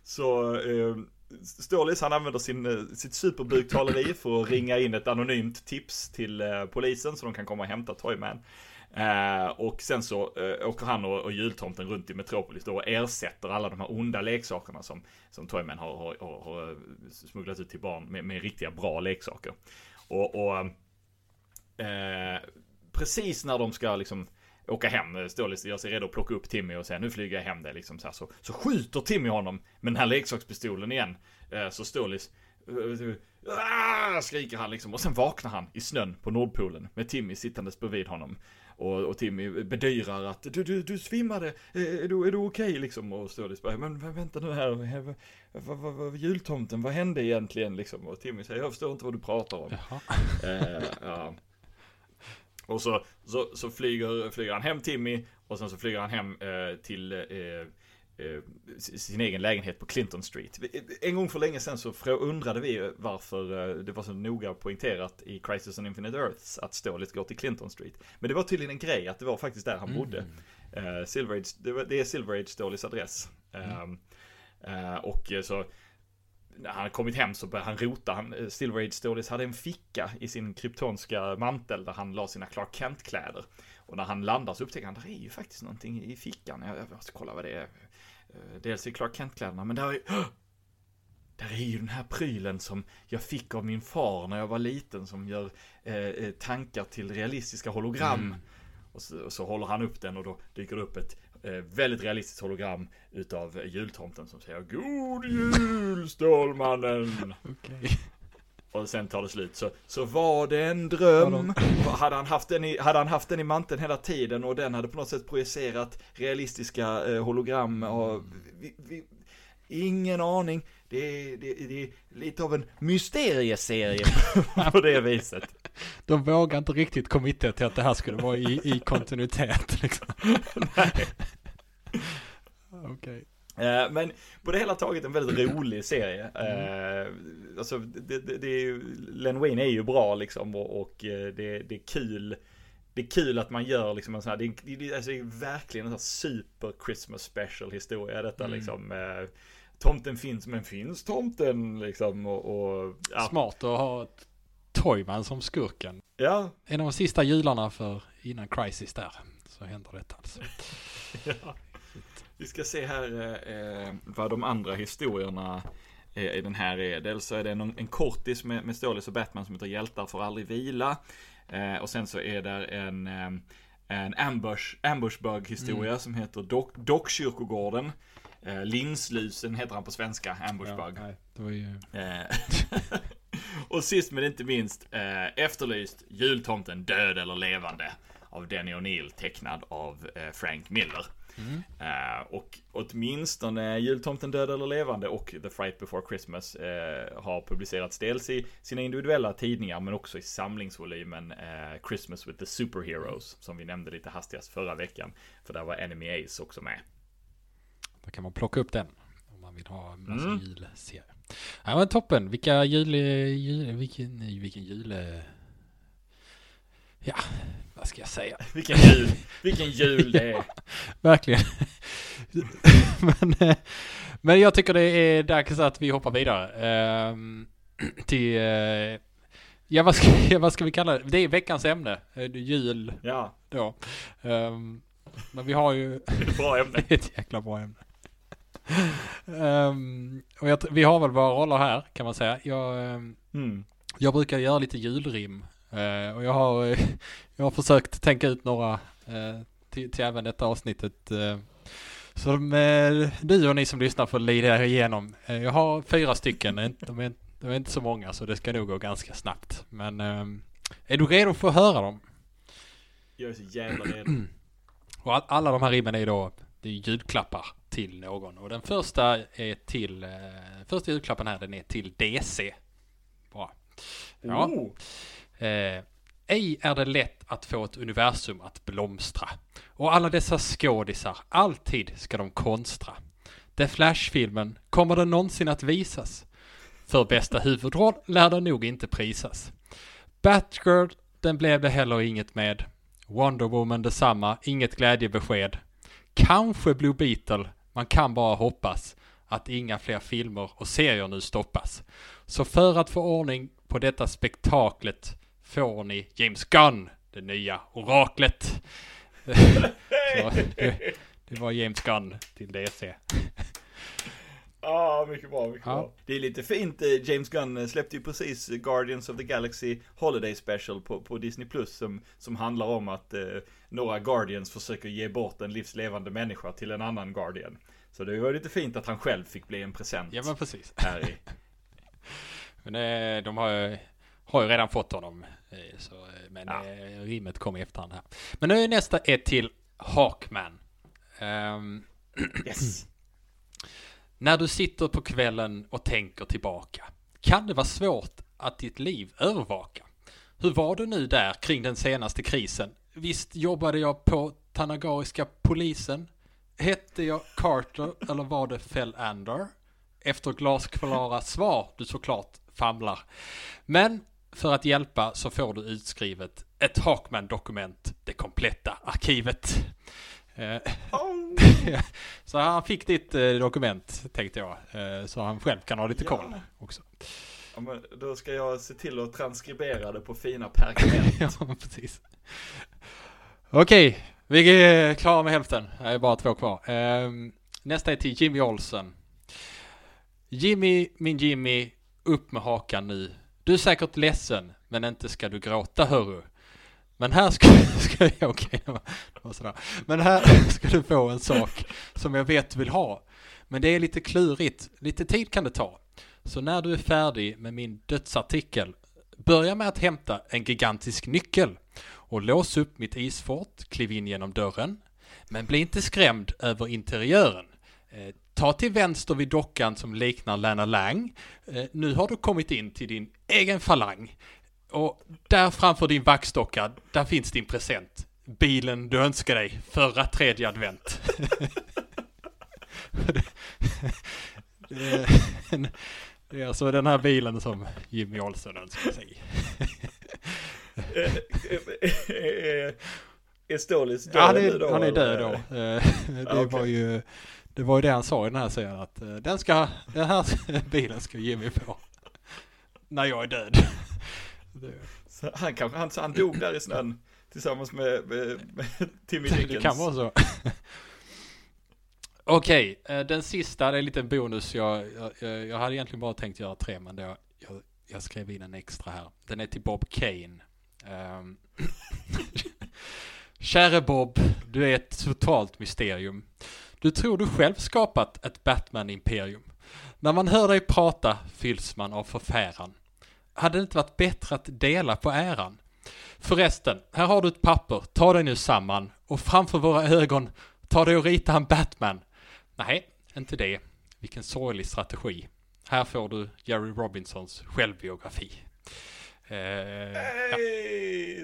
S3: så eh, Stålis han använder sin, eh, sitt superbuktaleri för att ringa in ett anonymt tips till eh, polisen så de kan komma och hämta Toyman. Eh, och sen så eh, åker han och, och jultomten runt i Metropolis då och ersätter alla de här onda leksakerna som, som Toyman har, har, har, har eh, smugglat ut till barn med, med riktiga bra leksaker. Och, och eh, precis när de ska liksom åka hem, Stålis gör sig redo att plocka upp Timmy och säga nu flyger jag hem dig liksom så, här, så, så skjuter Timmy honom med den här leksakspistolen igen. Eh, så Stålis eh, ah, skriker han liksom och sen vaknar han i snön på Nordpolen med Timmy sittandes bredvid honom. Och, och Timmy bedyrar att du, du, du svimmade, Eh, är du, är du okej liksom? Och Stålis bara, men vä- vänta nu här, vad, vad, vad, vad, jultomten, vad hände egentligen liksom? Och Timmy säger, jag förstår inte vad du pratar om.
S2: Jaha.
S3: Eh, ja. Och så, så, så flyger, flyger han hem Timmy och sen så flyger han hem eh, till eh, eh, sin egen lägenhet på Clinton Street. En gång för länge sedan så undrade vi varför eh, det var så noga poängterat i Crisis on Infinite Earths att Stålis går till Clinton Street. Men det var tydligen en grej att det var faktiskt där han bodde. Eh, Silver Age, det, var, det är Silver Age Stålis adress. Ehm, eh, och eh, så när han kommit hem så började han rota. Han, eh, Silver Age Stålis hade en ficka i sin kryptonska mantel där han la sina Clark Kent-kläder. Och när han landar så upptäcker han att det är ju faktiskt någonting i fickan. Jag, jag måste kolla vad det är. Eh, Dels i Clark Kent-kläderna, men där är där är ju den här prylen som jag fick av min far när jag var liten som gör eh, eh, tankar till realistiska hologram. Och så, och så håller han upp den och då dyker det upp ett väldigt realistiskt hologram utav eh, jultomten som säger God jul Stålmannen!
S2: Okej.
S3: Och sen tar det slut. Så, så var det en dröm. Hade han, haft den i, hade han haft den i manteln hela tiden och den hade på något sätt projicerat realistiska eh, hologram. Och vi, vi, ingen aning. Det är, det, det är lite av en mysterieserie (laughs) på det viset.
S2: De vågar inte riktigt committa till att det här skulle vara i, i kontinuitet liksom. (laughs) (laughs) Okej.
S3: Eh, Men på det hela taget en väldigt (clears throat) rolig serie. Eh, alltså, det, det, det är ju, Len Wayne är ju bra liksom och, och eh, det, det är kul. Det är kul att man gör liksom en sån här, det är, det, är- alltså, det är verkligen en sån här super Christmas special historia detta
S2: Mm.
S3: liksom. Eh, tomten finns, men finns tomten liksom? Och, och ja,
S2: Smart att ha Toyman som skurken.
S3: ja,
S2: En av de sista jularna för innan Crisis där. Så händer detta alltså. (laughs)
S3: Ja. Vi ska se här eh, eh, vad de andra historierna eh, i den här är. Dels så är det en, en kortis med, med Stålis och Batman som heter Hjältar får aldrig vila. Eh, och sen så är det en, eh, en ambush, ambushbug historia som heter Dock, Dockkyrkogården. Eh, Linslusen heter han på svenska, ambushbug.
S2: nej, var ju...
S3: Eh, (laughs) och sist men inte minst, efterlyst jultomten död eller levande av Denny O'Neill tecknad av Frank Miller. Eh, och åtminstone Jultomten död eller levande och The Fright Before Christmas eh, har publicerats dels i sina individuella tidningar men också i samlingsvolymen eh, Christmas with the Superheroes som vi nämnde lite hastigast förra veckan. För där var Enemy Ace också med.
S2: Då kan man plocka upp den om man vill vill ha en massa
S3: Mm.
S2: julserier. Ja men toppen, vilka jul, jul vilken, vilken jul... eh, Ja, vad ska jag säga? (laughs)
S3: Vilken jul, vilken jul det är. (laughs)
S2: Verkligen. (laughs) men, eh, men jag tycker det är dags att vi hoppar vidare. ehm, (clears throat) till, eh, ja vad ska, ja vad ska vi kalla det? Det är veckans ämne. Eh, Jul
S3: Ja,
S2: då. Ehm, men vi har ju
S3: ett bra ämne.
S2: ett jäkla bra ämne. Ehm, och jag, vi har väl våra roller här kan man säga. Jag, ehm,
S3: Mm.
S2: jag brukar göra lite julrim. Eh, och jag har, eh, (laughs) jag har försökt tänka ut några eh, till, till även detta avsnittet. Uh, som eh, du och ni som lyssnar får lida er igenom. Eh, jag har fyra stycken. Eh, De är, de är inte så många så det ska nog gå ganska snabbt. Men ehm, är du redo för att höra dem?
S3: Jag är så jävla redo. (clears throat)
S2: Och all, alla de här rimmen är då det är julklappar till någon. Och den första är till, eh, första julklappen här den är till DC. Bra. Ja.
S3: Oh.
S2: Eh, ej är det lätt att få ett universum att blomstra. Och alla dessa skådisar, alltid ska de konstra. The Flash-filmen, kommer den någonsin att visas? För bästa huvudroll lär den nog inte prisas. Batgirl, den blev det heller inget med. Wonder Woman detsamma, inget glädjebesked. Kanske Blue Beetle, man kan bara hoppas att inga fler filmer och serier nu stoppas. Så för att få ordning på detta spektaklet får ni James Gunn, det nya oraklet. Så, det, det var James Gunn till DC.
S3: Ja, mycket bra, mycket
S2: Ja.
S3: bra. Det är lite fint, eh, James Gunn eh, släppte ju precis Guardians of the Galaxy Holiday Special på, på Disney Plus som, som handlar om att eh, några Guardians försöker ge bort en livslevande människa till en annan Guardian. Så det var lite fint att han själv fick bli en present
S2: Ja men precis.
S3: här i. (laughs)
S2: Men eh, de har ju, har ju redan fått honom. Eh, Så, eh, men
S3: Ja.
S2: eh, rimmet kom i efterhand här. Men nu är nästa ett till Hawkman. Ehm, (clears throat)
S3: Yes.
S2: När du sitter på kvällen och tänker tillbaka kan det vara svårt att ditt liv övervaka. Hur var det nu där kring den senaste krisen? Visst jobbade jag på Tanagariska polisen? Hette jag Carter eller var det Fellander? Efter glasklara svar du såklart famlar. Men för att hjälpa så får du utskrivet ett Hawkman-dokument, det kompletta arkivet.
S3: Oh. (laughs)
S2: så han fick ditt eh, dokument tänkte jag. Eh, så han själv kan ha lite
S3: Ja.
S2: koll också.
S3: Ja, men då ska jag se till att transkribera det på fina pergament. (laughs)
S2: ja, precis. Okej, vi är klara med hälften. Det är bara två kvar. Ehm, nästa är till Jimmy Olsen. Jimmy, min Jimmy, upp med hakan nu. Du är säkert ledsen, men inte ska du gråta hörru. Men här ska, (laughs) ska jag, okej, det var sådär. Men här (laughs) ska du få en sak som jag vet du vill ha. Men det är lite klurigt, lite tid kan det ta. Så när du är färdig med min dödsartikel, börja med att hämta en gigantisk nyckel och lås upp mitt isfort, kliv in genom dörren. Men bli inte skrämd över interiören. Eh, Ta till vänster vid dockan som liknar Lana Lang. Eh, nu har du kommit in till din egen falang. Och där framför din vaxdocka, där finns din present. Bilen du önskar dig förra tredje advent. det, är, alltså den här bilen som Jimmy Olsen önskar sig.
S3: Eh, eh, Är Stålis död
S2: Ja, han
S3: nu
S2: är,
S3: då?
S2: han är död då. Det var ju det var ju det han sa i den här serien att eh, den ska, den här (laughs) bilen ska Jimmy få. När jag är död. (laughs)
S3: Så han, kanske, han, han dog där i snön tillsammans med, med, med Timmy Dickens.
S2: det kan vara så. (laughs) Okej, eh, den sista, det är en liten bonus. Jag, jag, jag hade egentligen bara tänkt göra tre, men jag, jag, jag skrev in en extra här. Den är till Bob Kane. Um, Käre Bob, du är ett totalt mysterium. Du tror du själv skapat ett Batman-imperium. När man hör dig prata fylls man av förfäran. Hade det inte varit bättre att dela på äran? Förresten, här har du ett papper. Ta dig nu samman och framför våra ögon ta dig och rita en Batman. Nej, inte det. Vilken sorglig strategi. Här får du Jerry Robinsons självbiografi. Eh, ja.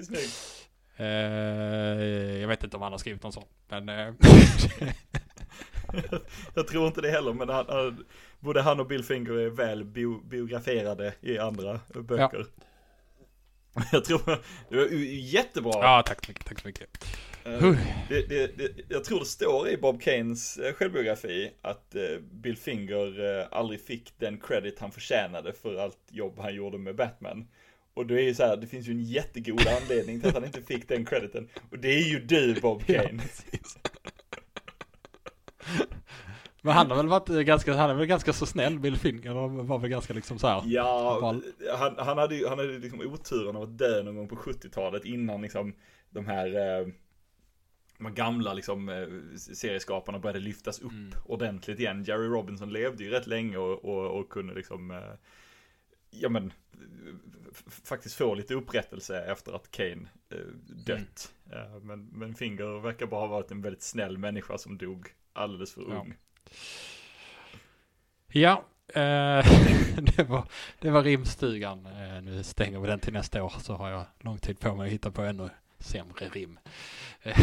S3: Snyggt.
S2: Eh, jag vet inte om han har skrivit någon sån. Men, eh, (laughs)
S3: jag tror inte det heller, men han, han, både han och Bill Finger är väl bio, biograferade i andra böcker. Jag tror, det var jättebra.
S2: Ja, tack så mycket, tack så mycket.
S3: Eh, det, det, det, jag tror det står i Bob eh, självbiografi att Bill Finger aldrig fick den credit han förtjänade för allt jobb han gjorde med Batman. Och det är ju så här, det finns ju en jättegod anledning till att han inte fick den crediten. Och det är ju du Bob Kane.
S2: Men han har väl varit ganska, han är väl ganska så snäll, Bill Finger, och var väl ganska liksom så här.
S3: Ja, han, han hade ju, han hade liksom oturen av att dö någon gång på 70-talet innan liksom de här, eh, de gamla liksom eh, serieskaparna började lyftas upp mm. ordentligt igen. Jerry Robinson levde ju rätt länge och, och, och kunde liksom, eh, ja men, faktiskt få lite upprättelse efter att Kane dött. Mm. men, men Finger verkar bara ha varit en väldigt snäll människa som dog alldeles för ung.
S2: Ja, eh, (laughs) det, var, det var rimstugan. Eh, nu stänger vi den till nästa år så har jag lång tid på mig att hitta på ännu sämre rim. (laughs)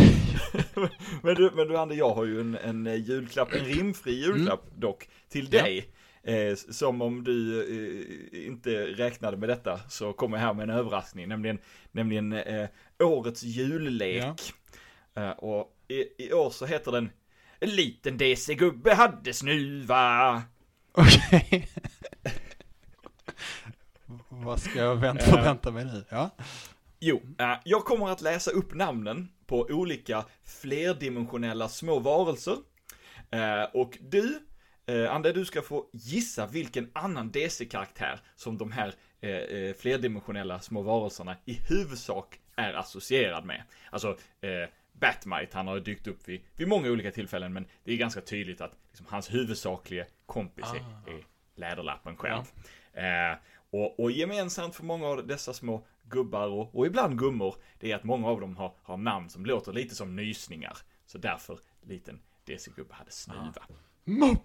S3: men du, men du Ander, jag har ju en, en julklapp, en rimfri mm. julklapp mm. dock, till dig. Eh, som om du eh, inte räknade med detta så kommer jag här med en överraskning, nämligen, nämligen eh, årets jullek. Ja. Och i, i, år så heter den En liten DC-gubbe hade snuva.
S2: Okej. Okay. (laughs) Vad ska jag vänta, förvänta mig nu? Ja.
S3: Jo, jag kommer att läsa upp namnen på olika flerdimensionella små varelser. Och du, äh, Ande, du ska få gissa vilken annan DC-karaktär som de här äh, flerdimensionella små varelserna i huvudsak är associerad med. Alltså, Batmite, han har dykt upp vid, vid många olika tillfällen, men det är ganska tydligt att liksom, hans huvudsakliga kompis ah. är, är Läderlappen själv. Ja. Eh, och, och, gemensamt för många av dessa små gubbar och, och, ibland gummor, det är att många av dem har, har namn som låter lite som nysningar. Så därför, liten DC-gubbe hade snuva. Ah. Mm.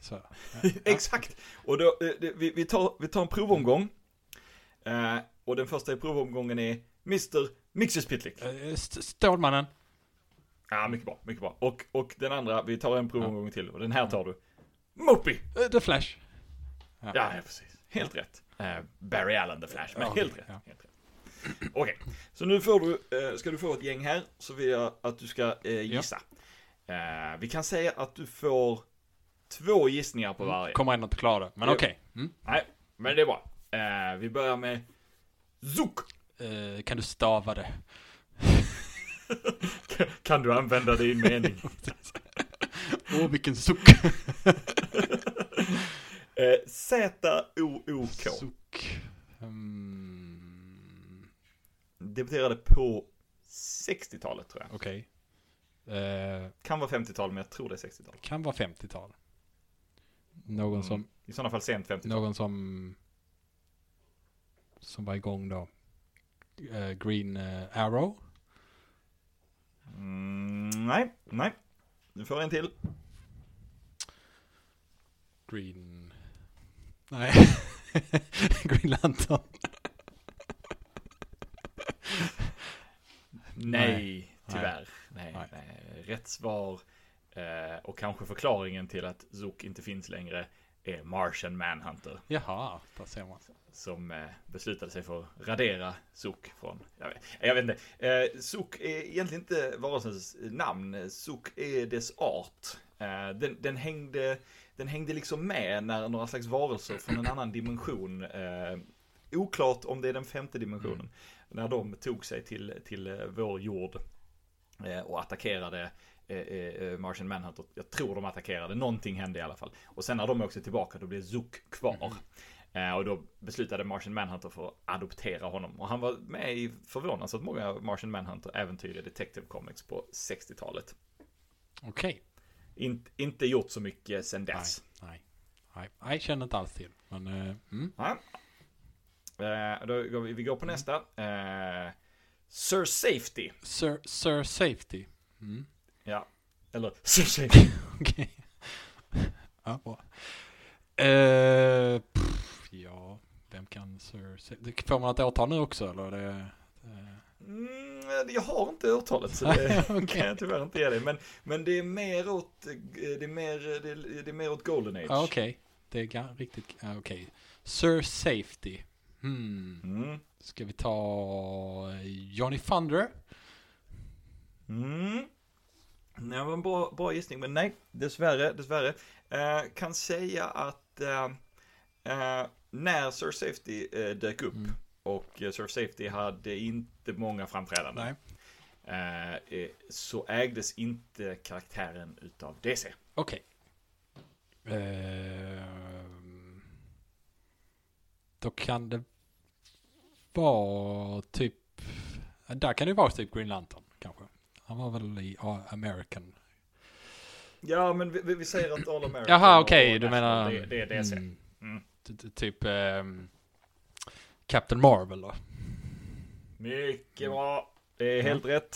S3: Så, ja. (laughs) Exakt! Och då, eh, vi, vi, tar, vi tar en provomgång. Eh, och den första i provomgången är Mr. Mixus Pitlick.
S2: Uh, Stålmannen.
S3: Ja, mycket bra, mycket bra. Och, och den andra, vi tar en provomgång ja. till och den här tar du. Moppy!
S2: Uh, the Flash.
S3: Ja, ja, ja precis. Helt rätt. Uh, Barry Allen, The Flash, men helt, rätt. helt rätt. Okej, okay. så nu får du, ska du få ett gäng här, så vill jag att du ska gissa. Vi kan säga att du får två gissningar på mm. varje.
S2: Kommer ändå inte klara det, men okej. Okay.
S3: Mm. Nej, men det är bra. vi börjar med Zook.
S2: Uh, kan du stava det? (laughs)
S3: kan du använda det i en mening? (laughs)
S2: Åh, vilken suck.
S3: Z-O-O-K.
S2: Suck. Um...
S3: Debuterade på 60-talet tror jag.
S2: Okej.
S3: Eh, kan vara 50-tal, men jag tror det är 60-tal.
S2: Kan vara 50-tal. Någon mm. som...
S3: I sådana fall sent 50-tal.
S2: Någon som... Som var igång då uh, Green uh, Arrow?
S3: Mm, nej, nej. Du får en till.
S2: Green... Nej. (laughs) Green Lantern.
S3: nej, tyvärr. Nej, nej. nej. Rätt svar eh, och kanske förklaringen till att Zook inte finns längre är Martian Manhunter.
S2: Jaha, där ser man
S3: som eh, beslutade sig för att radera Zook från, jag vet, jag vet inte. Eh, Zook är egentligen inte varelsens namn, Zook är dess art. Eh, den, den, hängde, den hängde liksom med när några slags varelser från en annan dimension, eh, oklart om det är den femte dimensionen, mm. när de tog sig till, till eh, vår jord och attackerade Martian Manhunter. Jag tror de attackerade, någonting hände i alla fall. Och sen när de åkte tillbaka då blev Zook kvar. Mm. Eh, och då beslutade Martian Manhunter för att adoptera honom. Och han var med i förvånansvärt många Martian Manhunter-äventyr i Detective Comics på 60-talet.
S2: Okej. Okay.
S3: In, inte gjort så mycket sen dess.
S2: Nej, nej. Nej, jag känner inte alls till. Men, uh, mm.
S3: ja. Uh, då går vi, vi går på nästa. Uh, Sir Safety.
S2: Sir, Sir Safety.
S3: Mm. Ja. Eller Sir Safety. (laughs)
S2: Okej. (laughs) ja, bra. Uh, Ja, vem kan Sir... Får man ett årtal nu också eller? Är det,
S3: mm, jag har inte årtalet så det (laughs)
S2: Okej.
S3: kan jag tyvärr inte ge dig. Men, men det är mer åt, det är mer, det är, det är mer åt Golden Age.
S2: Ja, okej. Det är riktigt, ja, okej. Sir Safety. Hmm.
S3: Mm.
S2: Ska vi ta eh, Johnny Thunder?
S3: Mm. Det var en bra, bra gissning, men nej, dessvärre, dessvärre. Eh, kan säga att eh, eh, när Sir Safety eh, dök upp
S2: Mm.
S3: och eh, Sir Safety hade inte många framträdanden. Så ägdes inte karaktären utav DC.
S2: Okej. Ehm, då kan det vara typ... Där kan det vara typ Green Lantern kanske. Han var väl i American.
S3: Ja, men vi, vi- säger att All American
S2: Jaha, okej. du
S3: National,
S2: menar...
S3: Det, det är DC.
S2: Mm,
S3: Mm.
S2: t- typ ehm, Captain Marvel då?
S3: Mycket bra. Det är
S2: Ja.
S3: helt rätt.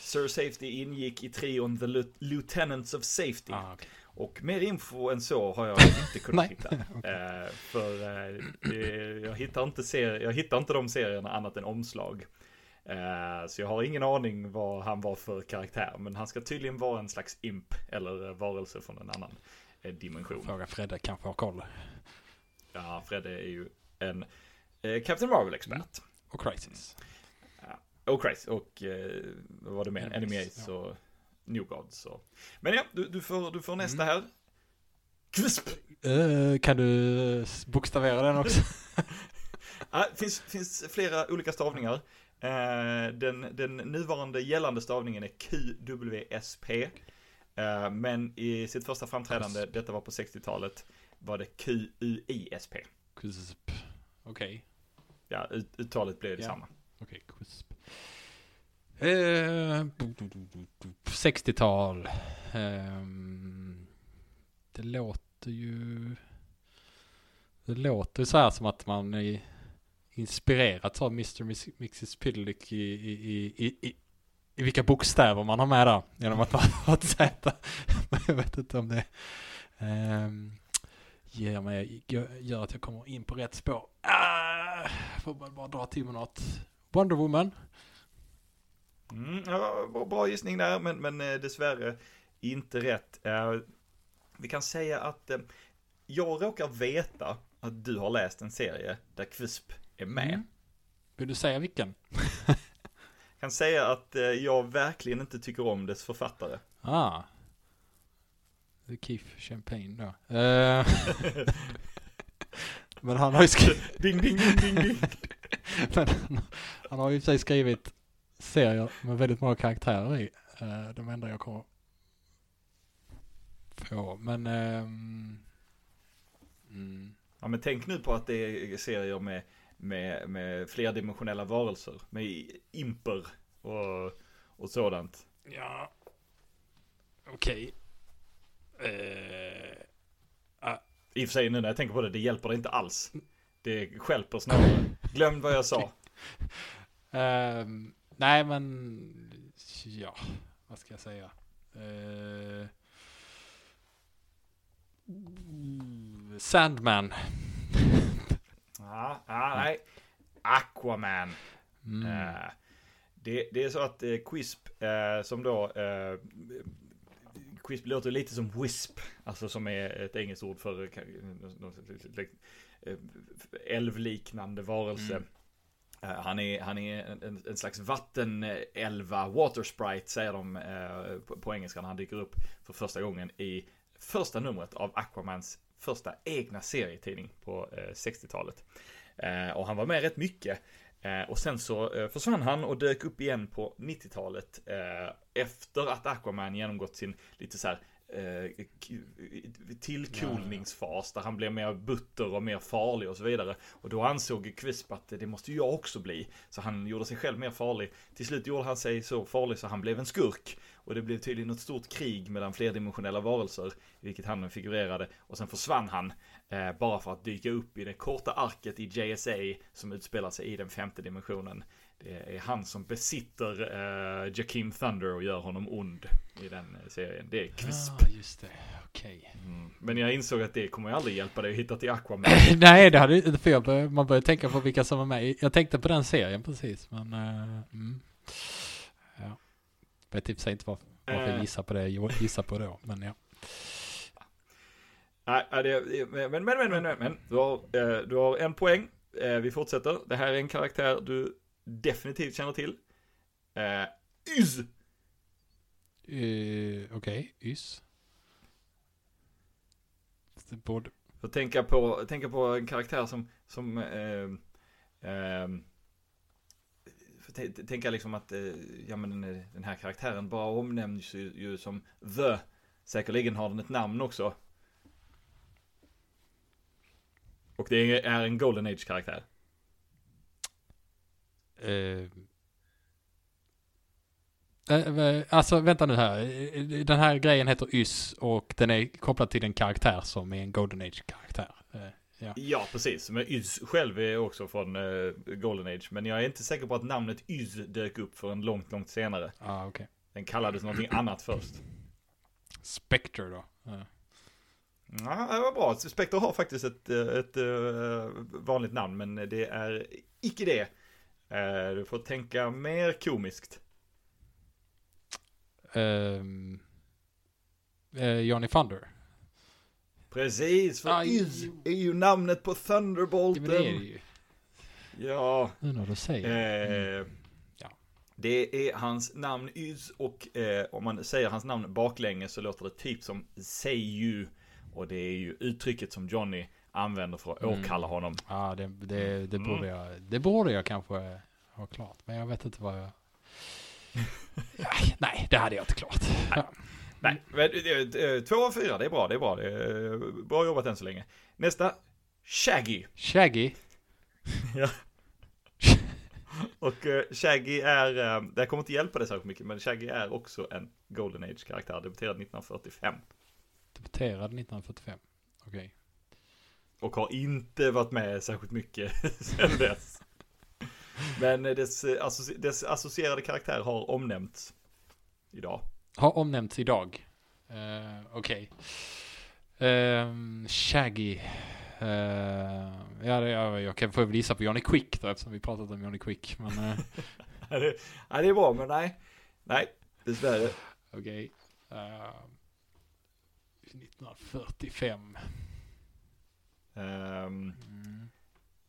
S3: Sir Safety ingick i trion The Lieu- Lieutenants of Safety.
S2: Ah, okej.
S3: Och mer info än så har jag (laughs) inte kunnat hitta. (laughs) Eh, för eh, jag, hittar inte ser, jag hittar inte de serierna annat än omslag. Eh, så jag har ingen aning vad han var för karaktär. Men han ska tydligen vara en slags imp eller varelse från en annan dimension.
S2: Fråga Fredde kanske har koll.
S3: Ja, Fredde är ju en Captain Marvel-expert.
S2: Och Crisis.
S3: Och Christ, och vad var det mer?
S2: Enemies,
S3: Enemies
S2: ja.
S3: och New Gods. Och... Men ja, du, du, får, du får nästa
S2: Mm.
S3: här.
S2: Eh, kan du bokstavera den också? (laughs)
S3: Det finns, finns flera olika stavningar. Eh, den, den nuvarande gällande stavningen är QWSP. Eh, men i sitt första framträdande, detta var på 60-talet, var det QUISP.
S2: Quisp. Okej.
S3: Ja, ut, uttalet blev detsamma.
S2: Okej, Quisp. Eh, 60-tal. Ehm, det låter ju... Det låter ju så här som att man är inspirerats av Mr. Mrs. Mixes i, i, i, i, i, vilka bokstäver man har med där. Genom att man har ett Z. (laughs) Jag vet inte om det ehm, ger mig, gör, att jag kommer in på rätt spår. Ah, får man bara dra till med något. Wonder Woman.
S3: Mm, ja, bra, gissning där, men, men eh, dessvärre inte rätt. Eh, vi kan säga att eh, jag råkar veta att du har läst en serie där Quisp är med.
S2: Mm. Vill du säga vilken? (laughs)
S3: Kan säga att jag verkligen inte tycker om dess författare.
S2: Ah. The Keith Champagne då. Eh, (laughs) men han har ju skrivit,
S3: Ding, ding, ding, ding, ding. (laughs)
S2: men han har ju sig skrivit serier med väldigt många karaktärer i. Uh, de enda jag kommer på. Men ehm, mm,
S3: Ja, men tänk nu på att det är serier med, med, med flerdimensionella varelser. Med imper och, och sådant.
S2: ja, okej. Eh,
S3: I och för sig nu när jag tänker på det, det hjälper det inte alls. Det stjälper snarare. Glöm vad jag sa.
S2: Ehm, nej men, ja, vad ska jag säga? Eh, Sandman.
S3: Ja, ja, nej. Aquaman.
S2: Mm.
S3: Eh, det, det är så att eh, Quisp, eh, som då, eh, Quisp låter lite som Wisp, alltså som är ett engelskt ord för eh, eh, älvliknande varelse.
S2: Mm.
S3: Eh, han är, han är en, en, slags vattenälva, water sprite säger de eh, på, på engelska när han dyker upp för första gången i första numret av Aquamans första egna serietidning på eh, 60-talet. Eh, och han var med rätt mycket. Eh, och sen så eh, försvann han och dök upp igen på 90-talet. Efter att Aquaman genomgått sin lite så här Eh, eh, tillkolningsfas där han blev mer butter och mer farlig och så vidare. Och då ansåg Quisp att det måste ju jag också bli. Så han gjorde sig själv mer farlig. Till slut gjorde han sig så farlig så han blev en skurk. Och det blev tydligen ett stort krig mellan flerdimensionella varelser, i vilket han figurerade. Och sen försvann han, eh, bara för att dyka upp i det korta arket i JSA som utspelar sig i den femte dimensionen. Det är han som besitter eh, Jakim Thunder och gör honom ond i den eh, serien. Det är Quisp.
S2: Ah, just det, okej.
S3: Mm. Men jag insåg att det kommer ju aldrig hjälpa dig att hitta till Aquaman. (laughs)
S2: Nej, det hade ju- för jag bör, man börjar tänka på vilka som var med. Jag tänkte på den serien precis, men... eh, mm. Ja. Vet i sig inte varför, varför jag gissar på det jag gissar på då, men ja.
S3: Nej, men, men, men, men, men. Du, har, du har en poäng. Vi fortsätter. Det här är en karaktär du definitivt känner till. Eh, Yz!
S2: Uh, Okej, ys. Det borde...
S3: För tänka på, tänka på en karaktär som, som t- t- tänka liksom att, ja men den, den här karaktären bara omnämns ju, ju som The. Säkerligen har den ett namn också. Och det är en Golden Age-karaktär.
S2: Eh, eh, alltså vänta nu här. Eh, Den här grejen heter Ys och den är kopplad till en karaktär som är en Golden Age-karaktär. Eh, ja.
S3: Ja, precis. Men Yz själv är också från eh, Golden Age. Men jag är inte säker på att namnet Yz dök upp förrän långt, långt senare.
S2: Ah, okej.
S3: Den kallades någonting annat först.
S2: Spectre då. Eh,
S3: Ja, det var bra. Spectre har faktiskt ett, eh, ett, eh, vanligt namn, men det är icke det. Eh, Du får tänka mer komiskt.
S2: ehm, eh, Johnny Thunder.
S3: Precis, för Yz
S2: jo.
S3: är ju namnet på
S2: Ja,
S3: Thunderbolten.
S2: men det är det ju.
S3: Ja,
S2: Nu när du säger det.
S3: eh,
S2: Ja.
S3: det är hans namn Yz och eh, om man säger hans namn baklänges så låter det typ som You. Och det är ju uttrycket som Johnny använder för att
S2: Mm.
S3: åkalla honom.
S2: Ja, det, det, det,
S3: Mm.
S2: borde jag, det borde jag kanske ha klart. Men jag vet inte vad jag... ja, nej, det hade jag inte klart. Ja.
S3: Nej, men, eh, eh, två av fyra, det är bra, det är bra. Det är eh, bra jobbat än så länge. Nästa, Shaggy.
S2: Shaggy. (laughs)
S3: Och eh, Shaggy är, det kommer inte hjälpa dig särskilt mycket, men Shaggy är också en Golden Age-karaktär, debuterad 1945.
S2: Debuterade 1945. Okej.
S3: Och har inte varit med särskilt mycket (laughs) sedan dess. Men dess, associ- dess associerade karaktär har omnämnts idag.
S2: Har omnämnts idag. Uh, Okej. Ehm, Shaggy. Uh, ja, det, ja, jag kan få väl gissa på Johnny Quick då eftersom vi pratat om Johnny Quick. Men eh, (laughs)
S3: Ja, det, ja, det är bra, men nej. Nej, dessvärre.
S2: okej. Eh, 1945.
S3: Um,
S2: Mm.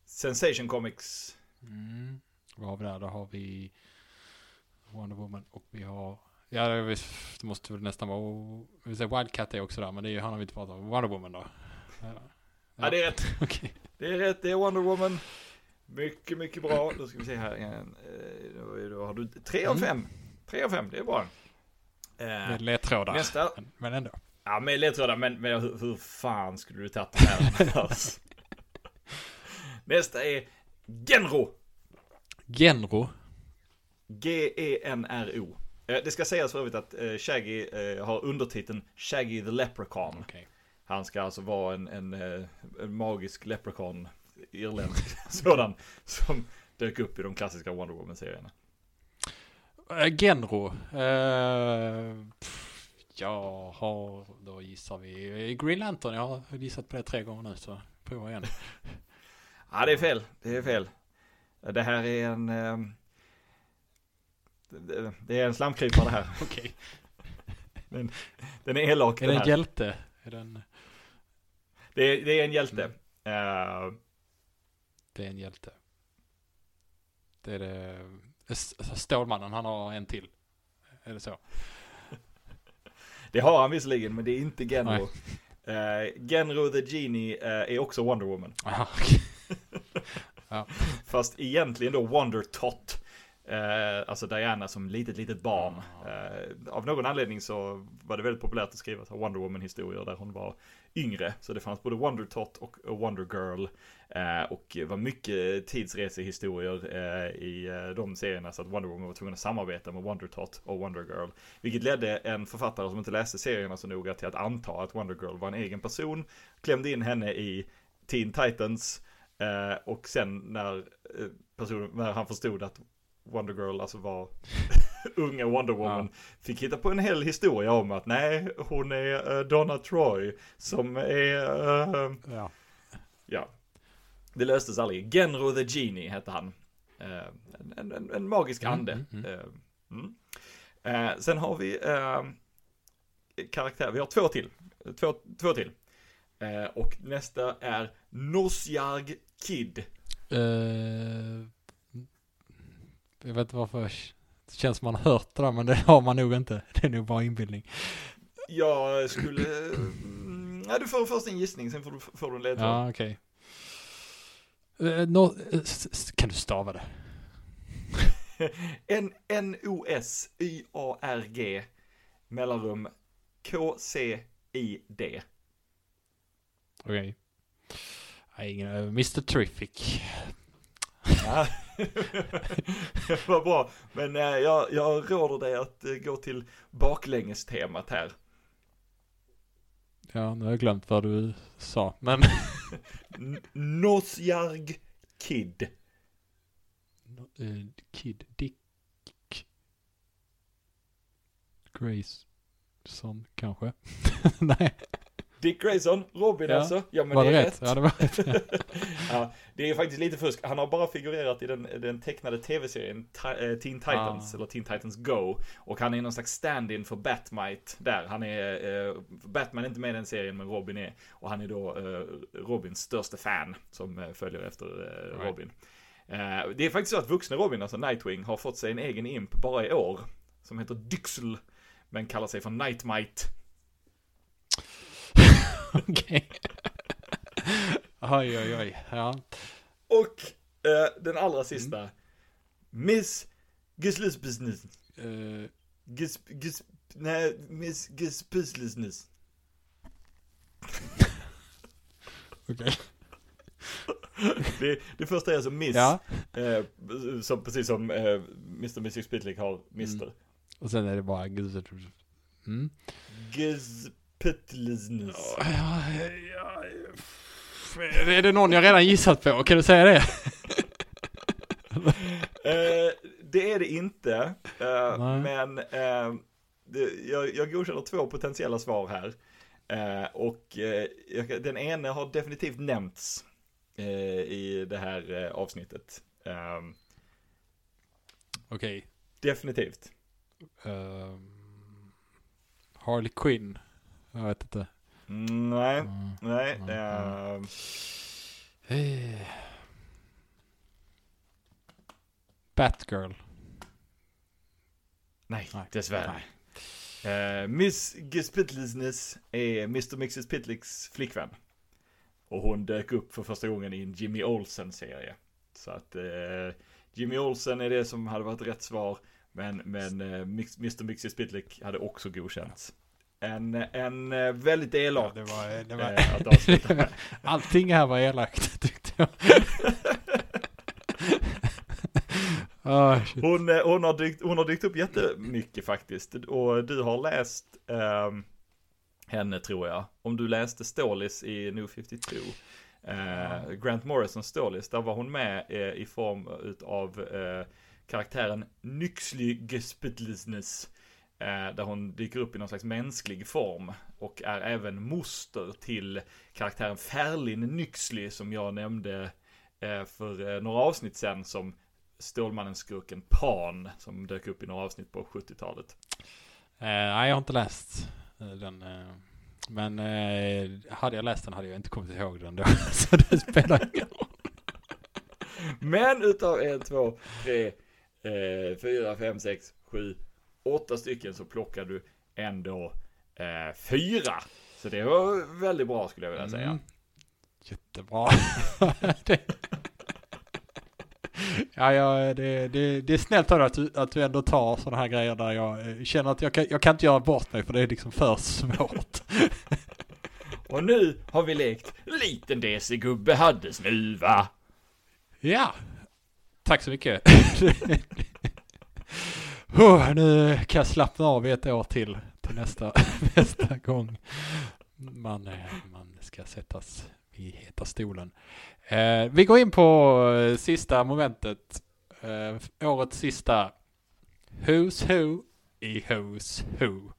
S3: Sensation Comics.
S2: Mm. Vad har vi där? Då har vi Wonder Woman och vi har Ja, det, det måste väl nästan vara vi säger Wildcat är också där, men det är ju han har vi inte pratat om. Wonder Woman då? Ja,
S3: Ja, det är rätt. (laughs)
S2: Okej.
S3: Det är rätt, det är Wonder Woman. Mycket, mycket bra. Då ska vi se här igen. Eh, Då, har du tre av
S2: Mm.
S3: fem. Tre av fem, det är bra. Eh,
S2: Med ledtrådar.
S3: nästa.
S2: Men, men ändå.
S3: Ja, med ledtrådar, men, men hur, hur fan skulle du tagit det här? (laughs) Nästa är Genro.
S2: Genro.
S3: G-E-N-R-O. Eh, Det ska sägas för övrigt att eh, Shaggy eh, har undertiteln Shaggy the Leprechaun.
S2: Okej.
S3: Han ska alltså vara en, en, en magisk leprechaun, irländsk (laughs) sådan, som dök upp i de klassiska Wonder Woman-serierna.
S2: Genro. Uh, jag har, då gissar vi Green Lantern. Jag har gissat på det tre gånger nu så prova igen. (laughs)
S3: Ja, det är fel. Det är fel. Det här är en... Eh, det- är en slamkrypare det här. (laughs)
S2: Okej.
S3: Den är elak
S2: Är
S3: den
S2: det en hjälte? Är den,
S3: Det är, det är en hjälte.
S2: Mm.
S3: Eh,
S2: det är en hjälte. Det är det. Stålmannen, han har en till. Är det så?
S3: Det har han visserligen, men det är inte Genro. Eh, Genro the Genie eh, är också Wonder Woman. (laughs)
S2: Aha, okej.
S3: Fast egentligen då Wonder Tot. Eh, alltså Diana som litet, litet barn. Eh, av någon anledning så var det väldigt populärt att skriva Wonder Woman-historier där hon var yngre. Så det fanns både Wonder Tot och Wonder Girl. Eh, och det var mycket tidsresehistorier eh, i eh, de serierna så att Wonder Woman var tvungen att samarbeta med Wonder Tot och Wonder Girl. Vilket ledde en författare som inte läste serierna så noga till att anta att Wonder Girl var en egen person. Klämde in henne i Teen Titans. Eh, och sen när, eh, personen, när han förstod att Wonder Girl alltså var (laughs) unga Wonder Woman. Fick hitta på en hel historia om att nej, hon är eh, Donna Troy. Som är, eh,
S2: Ja.
S3: ja. Det löstes aldrig. Genro the Genie hette han. Eh, en, en, en magisk
S2: Mm,
S3: ande.
S2: mm, mm.
S3: Mm. Sen har vi karaktär, vi har två till. Två, två till. Och nästa är Nosjarg Kid.
S2: Eh, jag vet inte varför. Det känns som man har hört det där, men det har man nog inte. Det är nog bara inbildning.
S3: Jag skulle... Mm, ja, du får först en gissning, sen får du, får du en ledtråd.
S2: Ja, okej. Eh, nå- eh, s- kan du stava det? (laughs)
S3: N-O-S-Y-A-R-G mellanrum K-C-I-D.
S2: Okej. Ingen, eh, Mr Terrific.
S3: Ja. (laughs) Vad bra. Men eh, jag, jag råder dig att eh, gå till baklänges-temat här.
S2: Ja, nu har jag glömt vad du sa, men... (laughs)
S3: Nosjarg Kid.
S2: Eh, Kid Dick Grayson kanske? (laughs) Nej,
S3: Dick Grayson, Robin
S2: Ja.
S3: alltså. Ja men
S2: var
S3: det
S2: det
S3: är
S2: rätt?
S3: rätt.
S2: Ja, det var rätt. (laughs)
S3: ja, det är faktiskt lite fusk. Han har bara figurerat i den, den tecknade tv-serien eh, Teen Titans,
S2: Ah.
S3: eller Teen Titans Go. Och han är någon slags stand-in för Batmite där. Han är, eh, Batman är inte med i den serien, men Robin är. Och han är då eh, Robins största fan, som eh, följer efter eh,
S2: Right.
S3: Robin. Eh, det är faktiskt så att vuxna Robin, alltså Nightwing, har fått sig en egen imp bara i år. Som heter Dyxel, men kallar sig för Nightmite. (laughs)
S2: Okej. Oj, oj, oj. Ja.
S3: Och eh, den allra sista. Miss Gislis Business.
S2: Eh,
S3: Gis, gis, nej, Miss Gis Business.
S2: Okej. (laughs)
S3: Det, det första är alltså Miss.
S2: Ja.
S3: Eh, som, precis som eh, Mr. Music Spitlick har Mr.
S2: Och sen är det bara... Mm.
S3: Gis
S2: Ja, ja, är det någon jag redan gissat på? Kan du säga det? (laughs)
S3: Eh, det är det inte. Eh, men eh, det, jag, jag godkänner två potentiella svar här. Eh, och jag, den ena har definitivt nämnts i det här avsnittet. Eh,
S2: Okej.
S3: definitivt.
S2: Ehm, Harley Quinn. Jag vet inte.
S3: Nej,
S2: Mm.
S3: nej.
S2: Mm,
S3: eh,
S2: Eh. Batgirl.
S3: nej,
S2: Nej.
S3: dessvärre. Eh, Miss Gespitlisness är Mr. Mixes Pitlicks flickvän. Och hon dök upp för första gången i en Jimmy Olsen-serie. Så att eh, Jimmy Olsen är det som hade varit rätt svar. Men, men eh, Mix, Mr. Mixes Pitlick hade också godkänts. En, en eh, väldigt elak
S2: Ja, det var, det var,
S3: med. (laughs)
S2: Allting här var elakt (laughs) tyckte jag. (laughs) Shit.
S3: Hon, eh, hon, har dykt, hon har dykt upp jättemycket faktiskt. Och du har läst ehm, henne tror jag. Om du läste Stålis i New 52. Eh, Grant Morrison Stålis, där var hon med eh, i form utav eh, karaktären Nyxly Gespitlisness. Eh, där hon dyker upp i någon slags mänsklig form. Och är även moster till karaktären Ferlin Nyxly som jag nämnde eh, för eh, några avsnitt sen som Stålmannen-skurken Pan som dök upp i några avsnitt på 70-talet.
S2: Eh, nej, jag har inte läst den. eh, men eh, hade jag läst den hade jag inte kommit ihåg den då. (laughs) Så det spelar ingen roll.
S3: Men utav en, två, tre, fyra, fem, sex, sju, åtta stycken så plockar du ändå eh, fyra. Så det var väldigt bra skulle jag vilja säga.
S2: Mm. Jättebra. (laughs) det... Ja, ja det, det, det är snällt av dig att du, att du ändå tar sådana här grejer där jag eh, känner att jag kan, jag kan inte göra bort mig för det är liksom för svårt. (laughs)
S3: Och nu har vi lekt Liten DC-gubbe hade snuva.
S2: Ja, tack så mycket. (laughs) oh, nu kan jag slappna av i ett år till, till nästa, (laughs) nästa gång man, eh, man ska sättas i heta stolen. Eh, vi går in på eh, sista momentet, eh, årets sista Who's Who i Who's Who.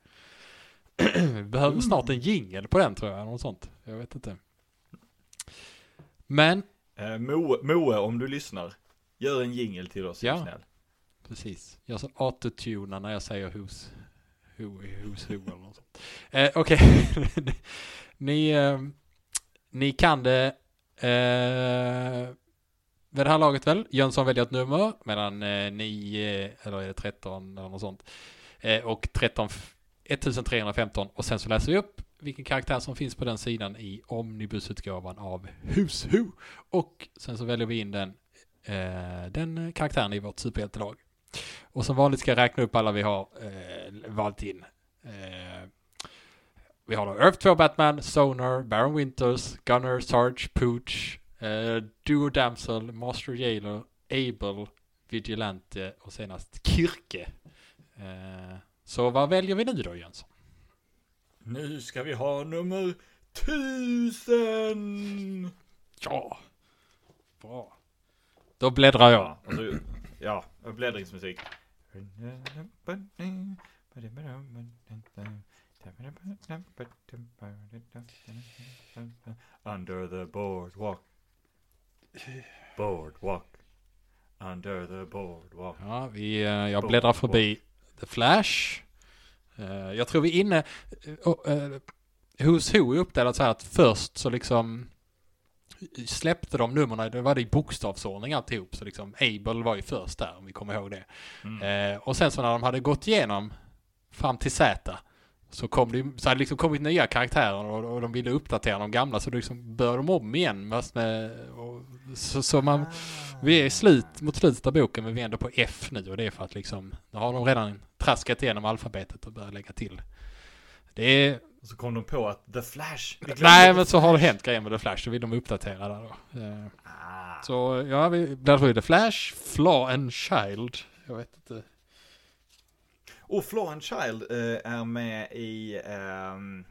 S2: (clears throat) vi behöver snart en jingel på den tror jag, något sånt. Jag vet inte. Men
S3: Eh, Moe, Moe, om du lyssnar, gör en jingel till oss,
S2: Ja.
S3: snäll.
S2: Precis. Jag sa autotunar när jag säger who's who, who's who eller något sånt. Eh, Okej. (laughs) ni, eh, ni kan det eh, vid det här laget väl? Jönsson väljer ett nummer medan eh, ni, eh, eller är det 13 eller något sånt. Eh, och 13, 1315 och sen så läser vi upp vilken karaktär som finns på den sidan i omnibusutgåvan av Who's Who. Och sen så väljer vi in den, eh, den karaktären i vårt superhjältelag. Och som vanligt ska jag räkna upp alla vi har eh, valt in. Eh, vi har då Earth 2 Batman, Sonar, Baron Winters, Gunner, Sarge, Pooch, eh, Duo Damsel, Master Jailer, Able, Vigilante och senast Kirke. Eh, så vad väljer vi nu då Jönsson?
S3: Nu ska vi ha nummer tusen!
S2: Ja, bra. Då bläddrar jag.
S3: Ja, bläddringsmusik. Under the boardwalk. Boardwalk. Under the boardwalk.
S2: Ja, vi, eh, jag bläddrar förbi The Flash. Eh, jag tror vi är inne... Uh, Who's Who är uppdelat så här att först så liksom släppte de numren, det var det i bokstavsordning alltihop. Så liksom Able var ju först där om vi kommer ihåg det.
S3: Mm.
S2: Eh, och sen så när de hade gått igenom fram till Z så kom det så hade liksom kommit nya karaktärer och, och de ville uppdatera de gamla så då liksom började de om igen. Med, och, så, så man, vi är slut, mot slutet av boken men vi är ändå på F nu och det är för att liksom, nu har de redan traskat igenom alfabetet och börjat lägga till. Det är...
S3: Och så kom de på att The Flash.
S2: Nej men så har det hänt grejer med The Flash så vill de uppdatera där då. Eh,
S3: Ah.
S2: Så ja, vi bläddrar förbi The Flash, Flaw and Child. Jag vet inte.
S3: Och Flaw and Child eh, är med i... ehm,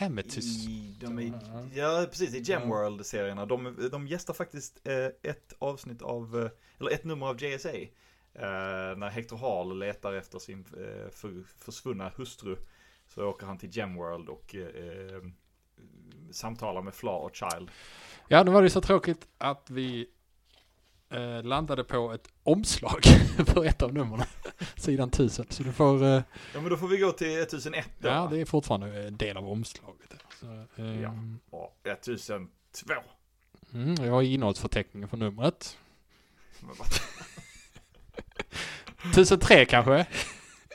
S2: Amethyst.
S3: I, de är, ja, precis. I Gemworld-serierna. De, de gästar faktiskt eh, ett avsnitt av, eh, eller ett nummer av JSA. Eh, när Hector Hall letar efter sin eh, för, försvunna hustru. Så åker han till Gemworld och eh, eh, samtalar med Flaw och Child.
S2: Ja, nu var det så tråkigt att vi eh, landade på ett omslag (laughs) för ett av numren. Sidan 1000. Så du får, eh,
S3: Ja men då får vi gå till 1001 då.
S2: ja det är fortfarande en del av omslaget. Så, eh,
S3: Ja. Och 1002.
S2: mm, jag har innehållsförteckningen för numret.
S3: Men vad- (laughs)
S2: 1003 kanske?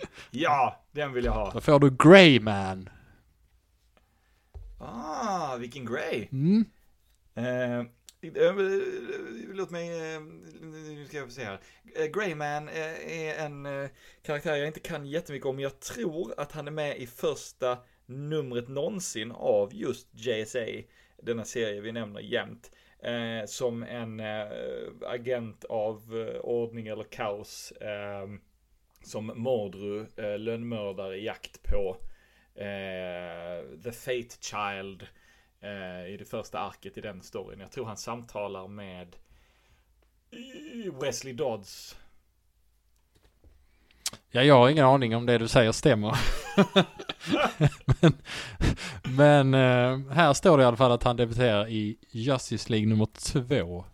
S2: (laughs)
S3: Ja, den vill jag ha.
S2: Då får du Greyman.
S3: Ah, vilken Grey.
S2: Mm.
S3: Eh, eh, låt mig, eh, nu ska jag se här. Eh, Greyman är en karaktär jag inte kan jättemycket om, men jag tror att han är med i första numret någonsin av just JSA, denna serie vi nämner jämt. Eh, som en eh, agent av eh, ordning eller kaos. Eh, som Mordru, eh, lönnmördare i jakt på eh, The Fate Child eh, i det första arket i den storyn. Jag tror han samtalar med Wesley Dodds.
S2: Ja, jag har ingen aning om det du säger stämmer. (laughs) men men eh, här står det i alla fall att han debuterar i Justice League nummer två.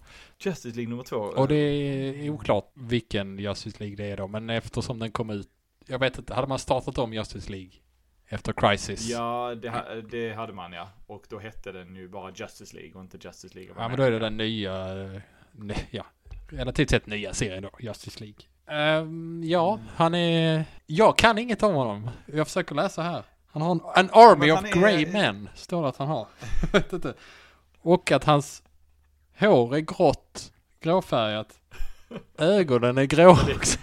S3: Justice League nummer två.
S2: Och det är oklart vilken Justice League det är då, men eftersom den kom ut, jag vet inte, hade man startat om Justice League efter Crisis?
S3: Ja, det, ha- det hade man ja. Och då hette den ju bara Justice League och inte Justice League.
S2: Ja, men då är det den nya, eh, ne, ja, relativt sett nya serien då, Justice League. Ehm, ja, han är, jag kan inget om honom. Jag försöker läsa här. Han har en, an army of
S3: är-
S2: grey men, står det att han har. (laughs) Jag vet inte. Och att hans hår är grått, gråfärgat. Ögonen är grå (laughs) också.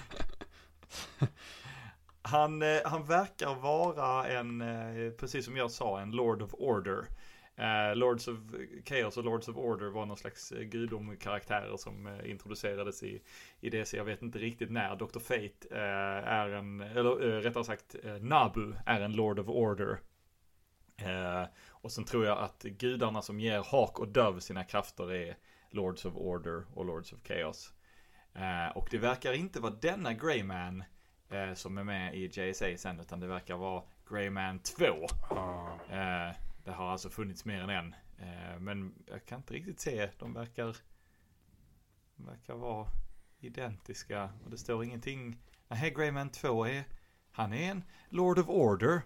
S3: Han, eh, han verkar vara en, eh, precis som jag sa, en Lord of Order. Eh, Lords of Chaos och Lords of Order var någon slags gudomkaraktärer som introducerades i, i DC. Jag vet inte riktigt när. Dr. Fate är en, eller rättare sagt Nabu är en Lord of Order. Och sen tror jag att gudarna som ger Hawk och Dove sina krafter är Lords of Order och Lords of Chaos. Eh, och det verkar inte vara denna Greyman eh, som är med i JSA sen, utan det verkar vara Greyman 2. Eh, det har alltså funnits mer än en. Men jag kan inte riktigt se, de verkar, de verkar vara identiska. Och det står ingenting. Nej, Greyman 2 är, han är en Lord of Order.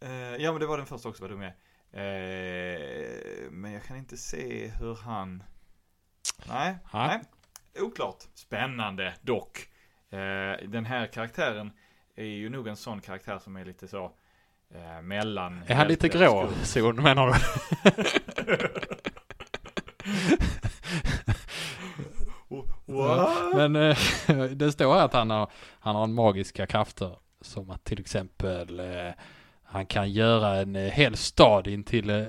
S3: Eh, ja, men det var den första också, var du med? Eh, men jag kan inte se hur han... Nej,
S2: Nej.
S3: nej. Oklart. Spännande dock. Eh, den här karaktären är ju nog en sån karaktär som är lite så mellan...
S2: Är han lite grå zon menar du?
S3: What?
S2: Men eh, (laughs) det står här att han har, han har magiska krafter. Som att till exempel eh, han kan göra en eh, hel stad intill, eh,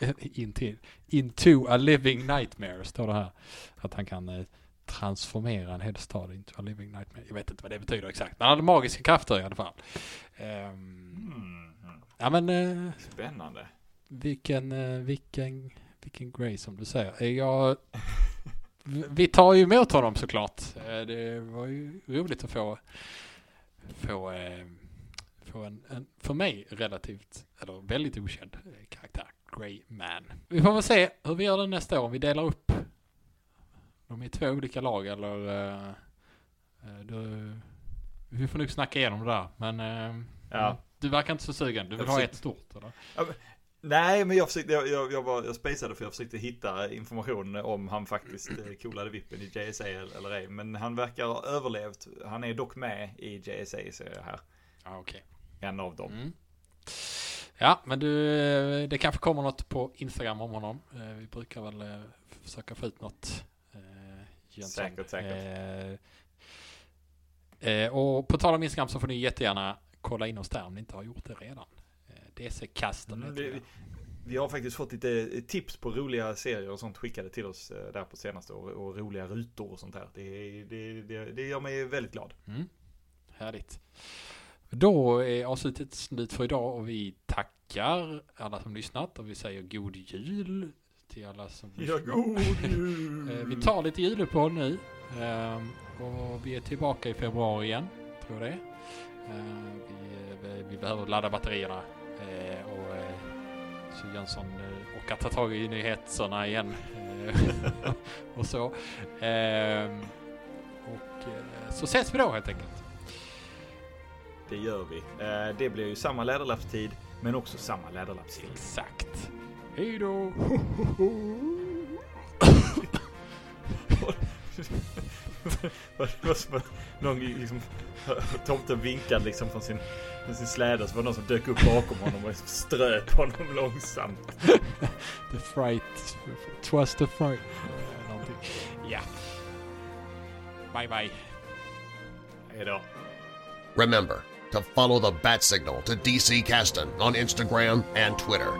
S2: (laughs) intill, into a living nightmare står det här. Att han kan eh, transformera en hel stad into a living nightmare. Jag vet inte vad det betyder exakt. Men han har magiska krafter i alla fall. Ehm,
S3: Mm,
S2: ja men
S3: spännande.
S2: vilken, vilken, vilken grej som du säger. Jag, vi tar ju emot honom såklart. Det var ju roligt att få, få, få en, en, för mig relativt, eller väldigt okänd eh, karaktär. Grey Man. Vi får väl se hur vi gör det nästa år. Om vi delar upp dem i två olika lag eller eh, då, vi får nog snacka igenom det där. Men eh,
S3: Ja.
S2: du verkar inte så sugen. Du vill ha ett stort eller?
S3: Nej, men jag försökte, jag, jag, jag var, jag spacade för jag försökte hitta information om han faktiskt coolade vippen i JSA eller ej. Men han verkar ha överlevt. Han är dock med i JSA ser jag här.
S2: Ja, okej.
S3: En av dem.
S2: Mm. Ja, men du, eh, det kanske kommer något på Instagram om honom. Eh, Vi brukar väl eh, försöka få ut något. Jönsson.
S3: Säkert, säkert.
S2: Och på tal om Instagram så får ni jättegärna kolla in oss där om ni inte har gjort det redan. Eh, DC-kasten
S3: Mm, det. vi har faktiskt fått lite tips på roliga serier och sånt skickade till oss där på senaste och, och roliga rutor och sånt här. Det, det, det, det gör mig väldigt glad.
S2: Mm. Härligt. Då är avslutet slut för idag och vi tackar alla som lyssnat och vi säger god jul till alla som lyssnat.
S3: god (laughs)
S2: Eh, Vi tar lite juluppehåll nu. ehm, Och vi är tillbaka i februari igen, tror jag det är. Eh, vi, vi, vi behöver ladda batterierna. eh, Och eh, så Jönsson eh, orkar ta tag i nyheterna igen. eh, (laughs) och så. Ehm, Och eh, så ses vi då helt enkelt.
S3: Det gör vi. Eh, det blir ju samma läderlappstid, men också samma läderlappstid.
S2: Exakt. Hej då!
S3: Det var som att någon liksom, tomten vinkade liksom från sin, från sin släde så var det någon som dök upp bakom honom och liksom ströp honom långsamt. (laughs)
S2: The fright. Twas the fright. Eh, Någonting. Ja. Bye bye.
S3: Hejdå.
S1: Remember to follow the bat signal to DC Caston on Instagram and Twitter.